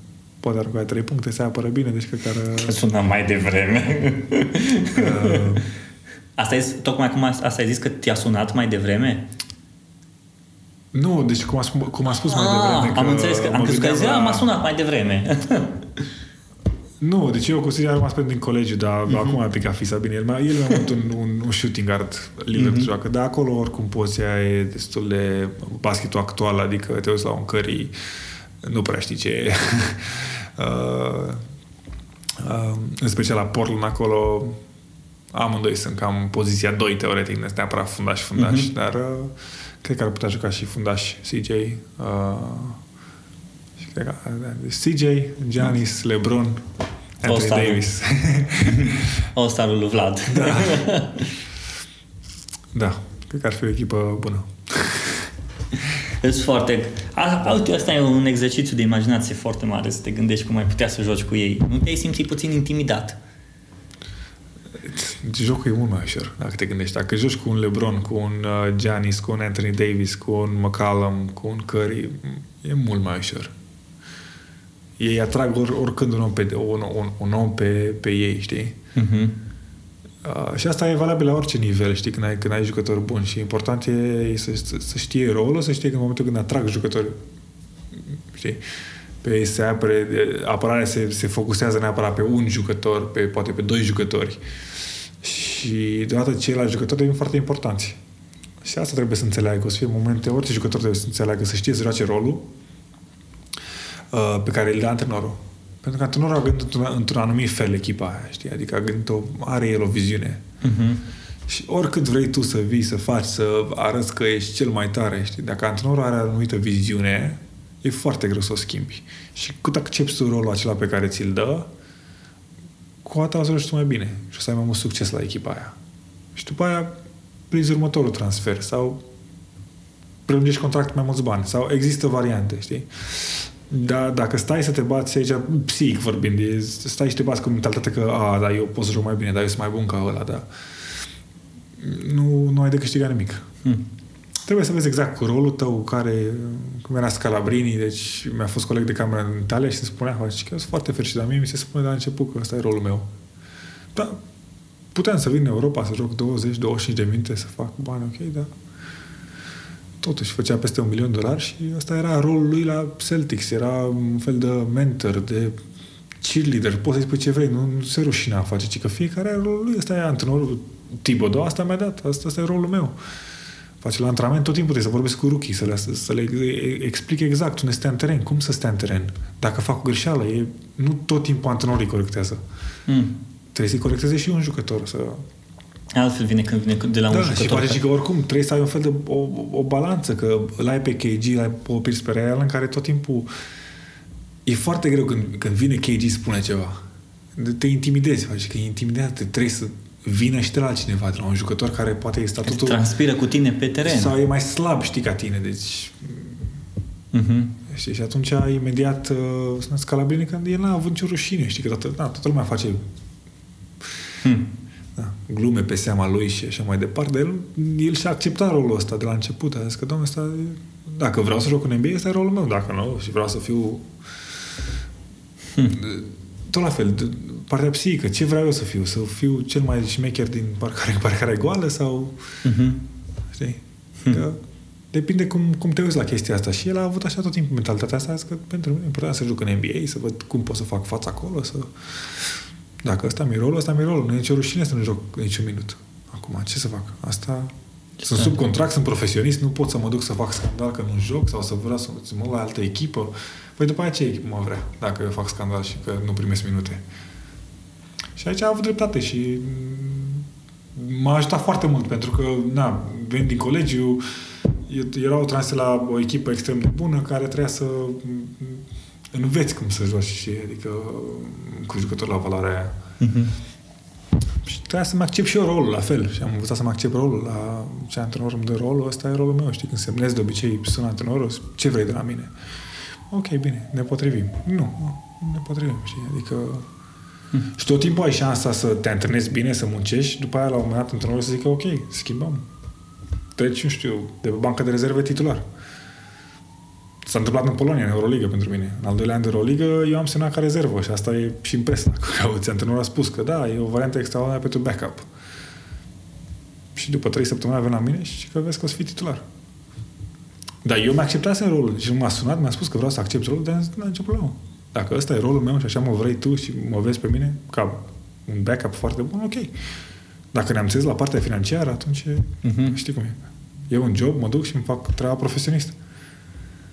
Poate arunca trei puncte, se apără bine, deci cred că ar... Sună mai devreme. uh, asta e, tocmai cum a, asta ai zis că te-a sunat mai devreme? Nu, deci cum a, spus, cum a spus ah, mai devreme. Am înțeles că am crezut că la... m-a sunat mai devreme. nu, deci eu cu Siria am rămas pe din colegiu, dar mm-hmm. acum a picat fisa bine. El, el mi-a avut un, un, un shooting guard liber mm-hmm. joacă, dar acolo oricum poziția e destul de basketul actual, adică te uiți la un cării, nu prea știi ce e. uh, uh, în special la Portland acolo amândoi sunt cam poziția 2 teoretic, nu este neapărat fundaș fundaș, mm-hmm. dar uh, Cred că ar putea juca și fundaș CJ. Uh, și cred că, deci CJ, Giannis, LeBron, Anthony Davis. All-starul lui Vlad. Da. da. Cred că ar fi o echipă bună. Sunt foarte... Uite, asta e un exercițiu de imaginație foarte mare, să te gândești cum ai putea să joci cu ei. Nu te-ai simțit puțin intimidat? jocul e mult mai ușor, dacă te gândești. Dacă joci cu un LeBron, cu un uh, Giannis, cu un Anthony Davis, cu un McCallum, cu un Curry, e mult mai ușor. Ei atrag or, oricând un om pe, un, un, un om pe, pe ei, știi? Uh-huh. Uh, și asta e valabil la orice nivel, știi, când ai, când ai jucători buni și important e, e să, să, să știe rolul, să știe că în momentul când atrag jucători, știi, pe ei se apere, apărarea se, se focusează neapărat pe un jucător, pe, poate pe doi jucători. Și deodată ceilalți jucători devin foarte importanți. Și asta trebuie să înțeleagă. O să fie momente, orice jucător trebuie să înțeleagă, să știe să joace rolul uh, pe care îl dă antrenorul. Pentru că antrenorul a gândit într-un, într-un anumit fel echipa aia, știi? Adică a gândit o, are el o viziune. Uh-huh. Și oricât vrei tu să vii, să faci, să arăți că ești cel mai tare, știi? Dacă antrenorul are o anumită viziune, e foarte greu să o schimbi. Și cât accepti tu rolul acela pe care ți-l dă, cu atât o să mai bine și o să ai mai mult succes la echipa aia. Și după aia prinzi următorul transfer sau prelungești contractul mai mulți bani sau există variante, știi? Dar dacă stai să te bați aici, psihic vorbind, stai și te bați cu mentalitatea că, a, da, eu pot să joc mai bine, dar eu sunt mai bun ca ăla, da. Nu, nu ai de câștigat nimic. Hmm. Trebuie să vezi exact cu rolul tău care, cum era Scalabrini, deci mi-a fost coleg de cameră în Italia și se spunea, că eu sunt foarte fericit, dar mie mi se spune de la început că ăsta e rolul meu. Da, puteam să vin în Europa să joc 20-25 de minute, să fac bani, ok, dar totuși făcea peste un milion de dolari și ăsta era rolul lui la Celtics. Era un fel de mentor, de cheerleader, poți să-i spui ce vrei, nu, nu se rușina a face, ci că fiecare are rolul lui. Ăsta e antrenorul Thibodeau, asta mi-a dat, asta, asta e rolul meu. Face la antrenament tot timpul, trebuie să vorbesc cu rookie, să le, să le explic exact unde stea în teren, cum să stea în teren. Dacă fac o greșeală, e, nu tot timpul antrenorii corectează. Mm. Trebuie să-i corecteze și un jucător, să Altfel vine când vine de la da, un jucător. și poate și că oricum trebuie să ai un fel de o, o balanță, că îl ai pe KG, îl ai pe o Pierce pe în care tot timpul e foarte greu când, când vine KG spune ceva. Te intimidezi, faci că e intimidat, trebuie să vină și de la cineva, de la un jucător care poate e statutul... Transpiră cu tine pe teren. Sau e mai slab, știi, ca tine, deci... Uh-huh. Știi, și atunci imediat uh, Scalabrini când el n-a avut nicio rușine, știi, că toată, da, toată lumea face hmm da, glume pe seama lui și așa mai departe, dar el, el și-a acceptat rolul ăsta de la început. A zis că, domnule, ăsta, dacă vreau să joc în NBA, ăsta e rolul meu. Dacă nu, și vreau să fiu... Hmm. Tot la fel, partea psihică, ce vreau eu să fiu? Să fiu cel mai șmecher din parcare, parcare goală sau... Uh-huh. Știi? Hmm. Că depinde cum, cum te uiți la chestia asta. Și el a avut așa tot timpul mentalitatea asta, că pentru mine e important să joc în NBA, să văd cum pot să fac fața acolo, să dacă ăsta mi rolul, ăsta mi rolul. Nu e nicio rușine să nu joc niciun minut. Acum, ce să fac? Asta... Sunt sub contract, sunt profesionist, nu pot să mă duc să fac scandal că nu joc sau să vreau să mă la altă echipă. Păi după aceea ce echipă mă vrea dacă eu fac scandal și că nu primesc minute? Și aici a avut dreptate și m-a ajutat foarte mult pentru că, na, ven din colegiu, era o transfer la o echipă extrem de bună care trebuia să înveți cum să joci și adică cu jucători la valoarea aia. Uh-huh. Și trebuia să-mi accept și eu rolul, la fel. Și am învățat să-mi accept rolul. La ce antrenor îmi dă rolul, ăsta e rolul meu. Știi, când semnez de obicei, sună antrenorul, ce vrei de la mine? Ok, bine, ne potrivim. Nu, nu ne potrivim, știi? Adică... Hmm. Și tot timpul ai șansa să te antrenezi bine, să muncești și după aia, la un moment dat, antrenorul să zică, ok, schimbăm. Treci, nu știu, de pe banca de rezerve titular. S-a întâmplat în Polonia, în Euroliga pentru mine. În al doilea an de Euroliga, eu am semnat ca rezervă și asta e și în presă. Că antrenorul a spus că da, e o variantă extraordinară pentru backup. Și după trei săptămâni a venit la mine și că vezi că o să fii titular. Dar eu mi-a acceptat rolul și m-a sunat, mi-a spus că vreau să accept rolul, dar nu am nicio problemă. Dacă ăsta e rolul meu și așa mă vrei tu și mă vezi pe mine ca un backup foarte bun, ok. Dacă ne-am la partea financiară, atunci uh-huh. știi cum e. E un job, mă duc și îmi fac treaba profesionistă.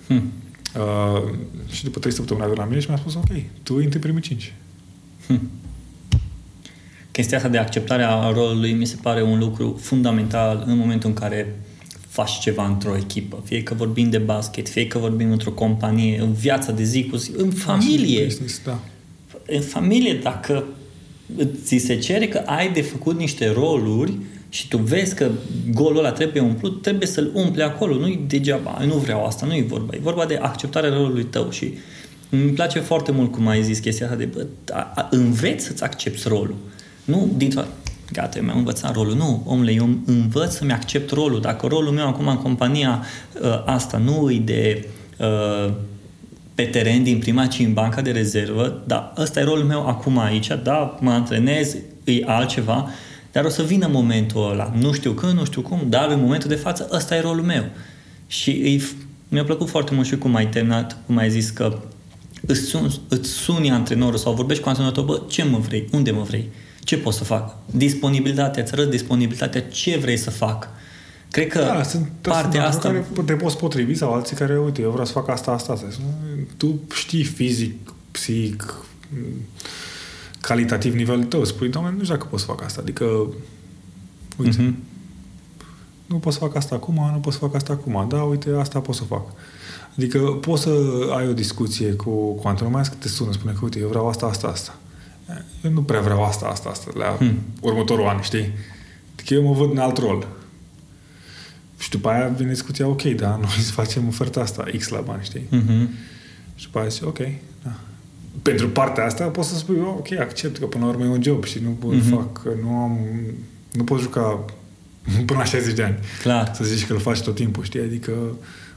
Hmm. Uh, și după trei săptămâni a venit la mine și mi-a spus, ok, tu intri primii cinci. Hmm. Chestia asta de acceptare a rolului mi se pare un lucru fundamental în momentul în care faci ceva într-o echipă. Fie că vorbim de basket, fie că vorbim într-o companie, în viața de zi cu zi, în familie. Business, da. În familie, dacă ți se cere că ai de făcut niște roluri, și tu vezi că golul ăla trebuie umplut, trebuie să-l umple acolo. Nu-i degeaba, nu vreau asta, nu e vorba. E vorba de acceptarea rolului tău și îmi place foarte mult cum ai zis chestia asta de bă, a, a, înveți să-ți accepti rolul. Nu dintr-o gata, eu mi-am învățat rolul. Nu, omule, eu învăț să-mi accept rolul. Dacă rolul meu acum în compania uh, asta nu e de uh, pe teren din prima, ci în banca de rezervă, da, ăsta e rolul meu acum aici, da, mă antrenez, e altceva, dar o să vină momentul ăla. Nu știu când, nu știu cum, dar în momentul de față ăsta e rolul meu. Și îi, mi-a plăcut foarte mult și cum ai terminat, cum ai zis că îți suni, îți suni antrenorul sau vorbești cu antrenorul tău, bă, ce mă vrei, unde mă vrei, ce pot să fac, disponibilitatea, îți arăt disponibilitatea, ce vrei să fac. Cred că Da, sunt partea sunt asta... care te poți potrivi sau alții care, uite, eu vreau să fac asta, asta, asta. Tu știi fizic, psihic, calitativ nivelul tău. Spui, doamne, nu știu dacă pot să fac asta. Adică, uite, Mhm. nu pot să fac asta acum, nu pot să fac asta acum. Da, uite, asta pot să fac. Adică poți să ai o discuție cu, cu antrenorul, mai ales că te sună, spune că, uite, eu vreau asta, asta, asta. Eu nu prea vreau asta, asta, asta, la Hmm. următorul an, știi? Adică eu mă văd în alt rol. Și după aia vine discuția, ok, da, noi îți facem oferta asta, X la bani, știi? Mhm. Și după aia zici, ok, da. Pentru partea asta poți să spui, oh, ok, accept că până la urmă e un job și nu pot Mhm. fac, că nu am, nu pot juca până la 60 de ani. Clar. Să zici că îl faci tot timpul, știi? Adică,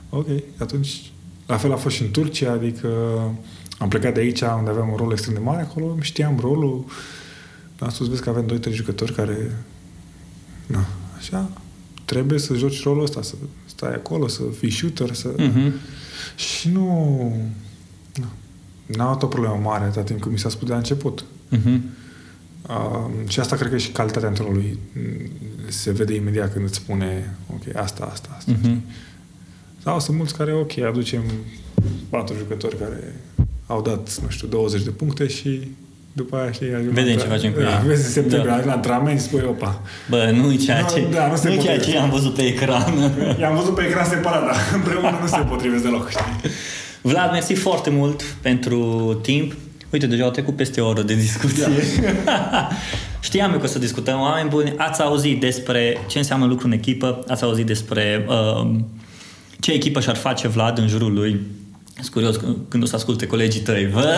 ok, atunci, la fel a fost și în Turcia, adică am plecat de aici unde aveam un rol extrem de mare, acolo știam rolul, am spus, vezi că avem 2-3 jucători care, na, așa, trebuie să joci rolul ăsta, să stai acolo, să fii shooter, să... Mhm. Și nu... nu. N-am avut o problemă mare atâta timp cât mi s-a spus de la început. Mhm. Uh, și asta cred că e și calitatea antrenorului. Mm, Se vede imediat când îți spune ok, asta, asta, asta. Mhm. Sau sunt mulți care, ok, aducem patru jucători care au dat, nu știu, 20 de puncte și după aia, știi, ajung Vedem la- ce facem cu da, ei. Vezi în septembrie, Da. ajung la antrenament și spui, opa. Bă, nu ceea Nu, ce, da, nu se nu ceea potrivește. ce am văzut pe ecran. I-am văzut pe ecran separat, dar împreună nu se potrivesc deloc, știi? Vlad, mersi foarte mult pentru timp. Uite, deja au trecut peste o oră de discuție. Știam eu că o să discutăm. Oameni buni, ați auzit despre ce înseamnă lucru în echipă, ați auzit despre uh, ce echipă și-ar face Vlad în jurul lui. Sunt curios când- când o să asculte colegii tăi. Bă!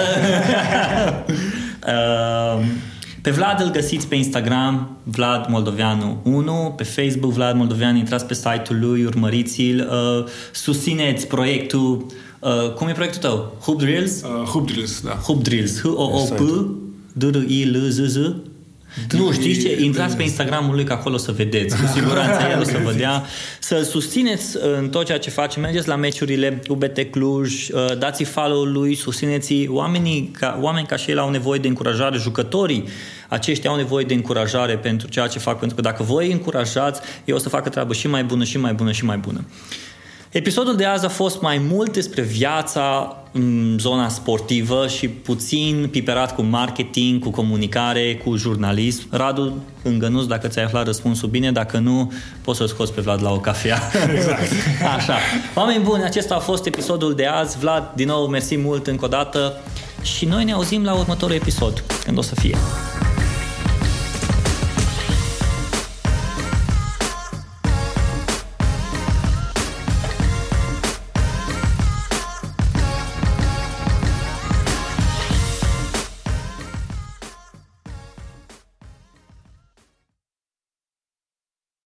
uh, pe Vlad îl găsiți pe Instagram, Vlad Moldoveanu 1, pe Facebook Vlad Moldoveanu, intrați pe site-ul lui, urmăriți-l, uh, susțineți proiectul, uh, cum e proiectul tău? Hoop Drills? Uh, hoop drills, da. Hoop Drills, h o o p d r i l z z nu, știți ce? Intrați pe Instagramul lui că acolo să vedeți. Cu siguranță el o să vă dea. Să susțineți în tot ceea ce face. Mergeți la meciurile UBT Cluj, uh, dați follow lui, susțineți oamenii ca, oameni ca și el au nevoie de încurajare, jucătorii aceștia au nevoie de încurajare pentru ceea ce fac, pentru că dacă voi îi încurajați, ei o să facă treabă și mai bună, și mai bună, și mai bună. Episodul de azi a fost mai mult despre viața în zona sportivă și puțin piperat cu marketing, cu comunicare, cu jurnalism. Radu, îngănuți dacă ți-ai aflat răspunsul bine, dacă nu, poți să-l scoți pe Vlad la o cafea. Exact. Așa. Oameni buni, acesta a fost episodul de azi. Vlad, din nou, mersi mult încă o dată și noi ne auzim la următorul episod, când o să fie.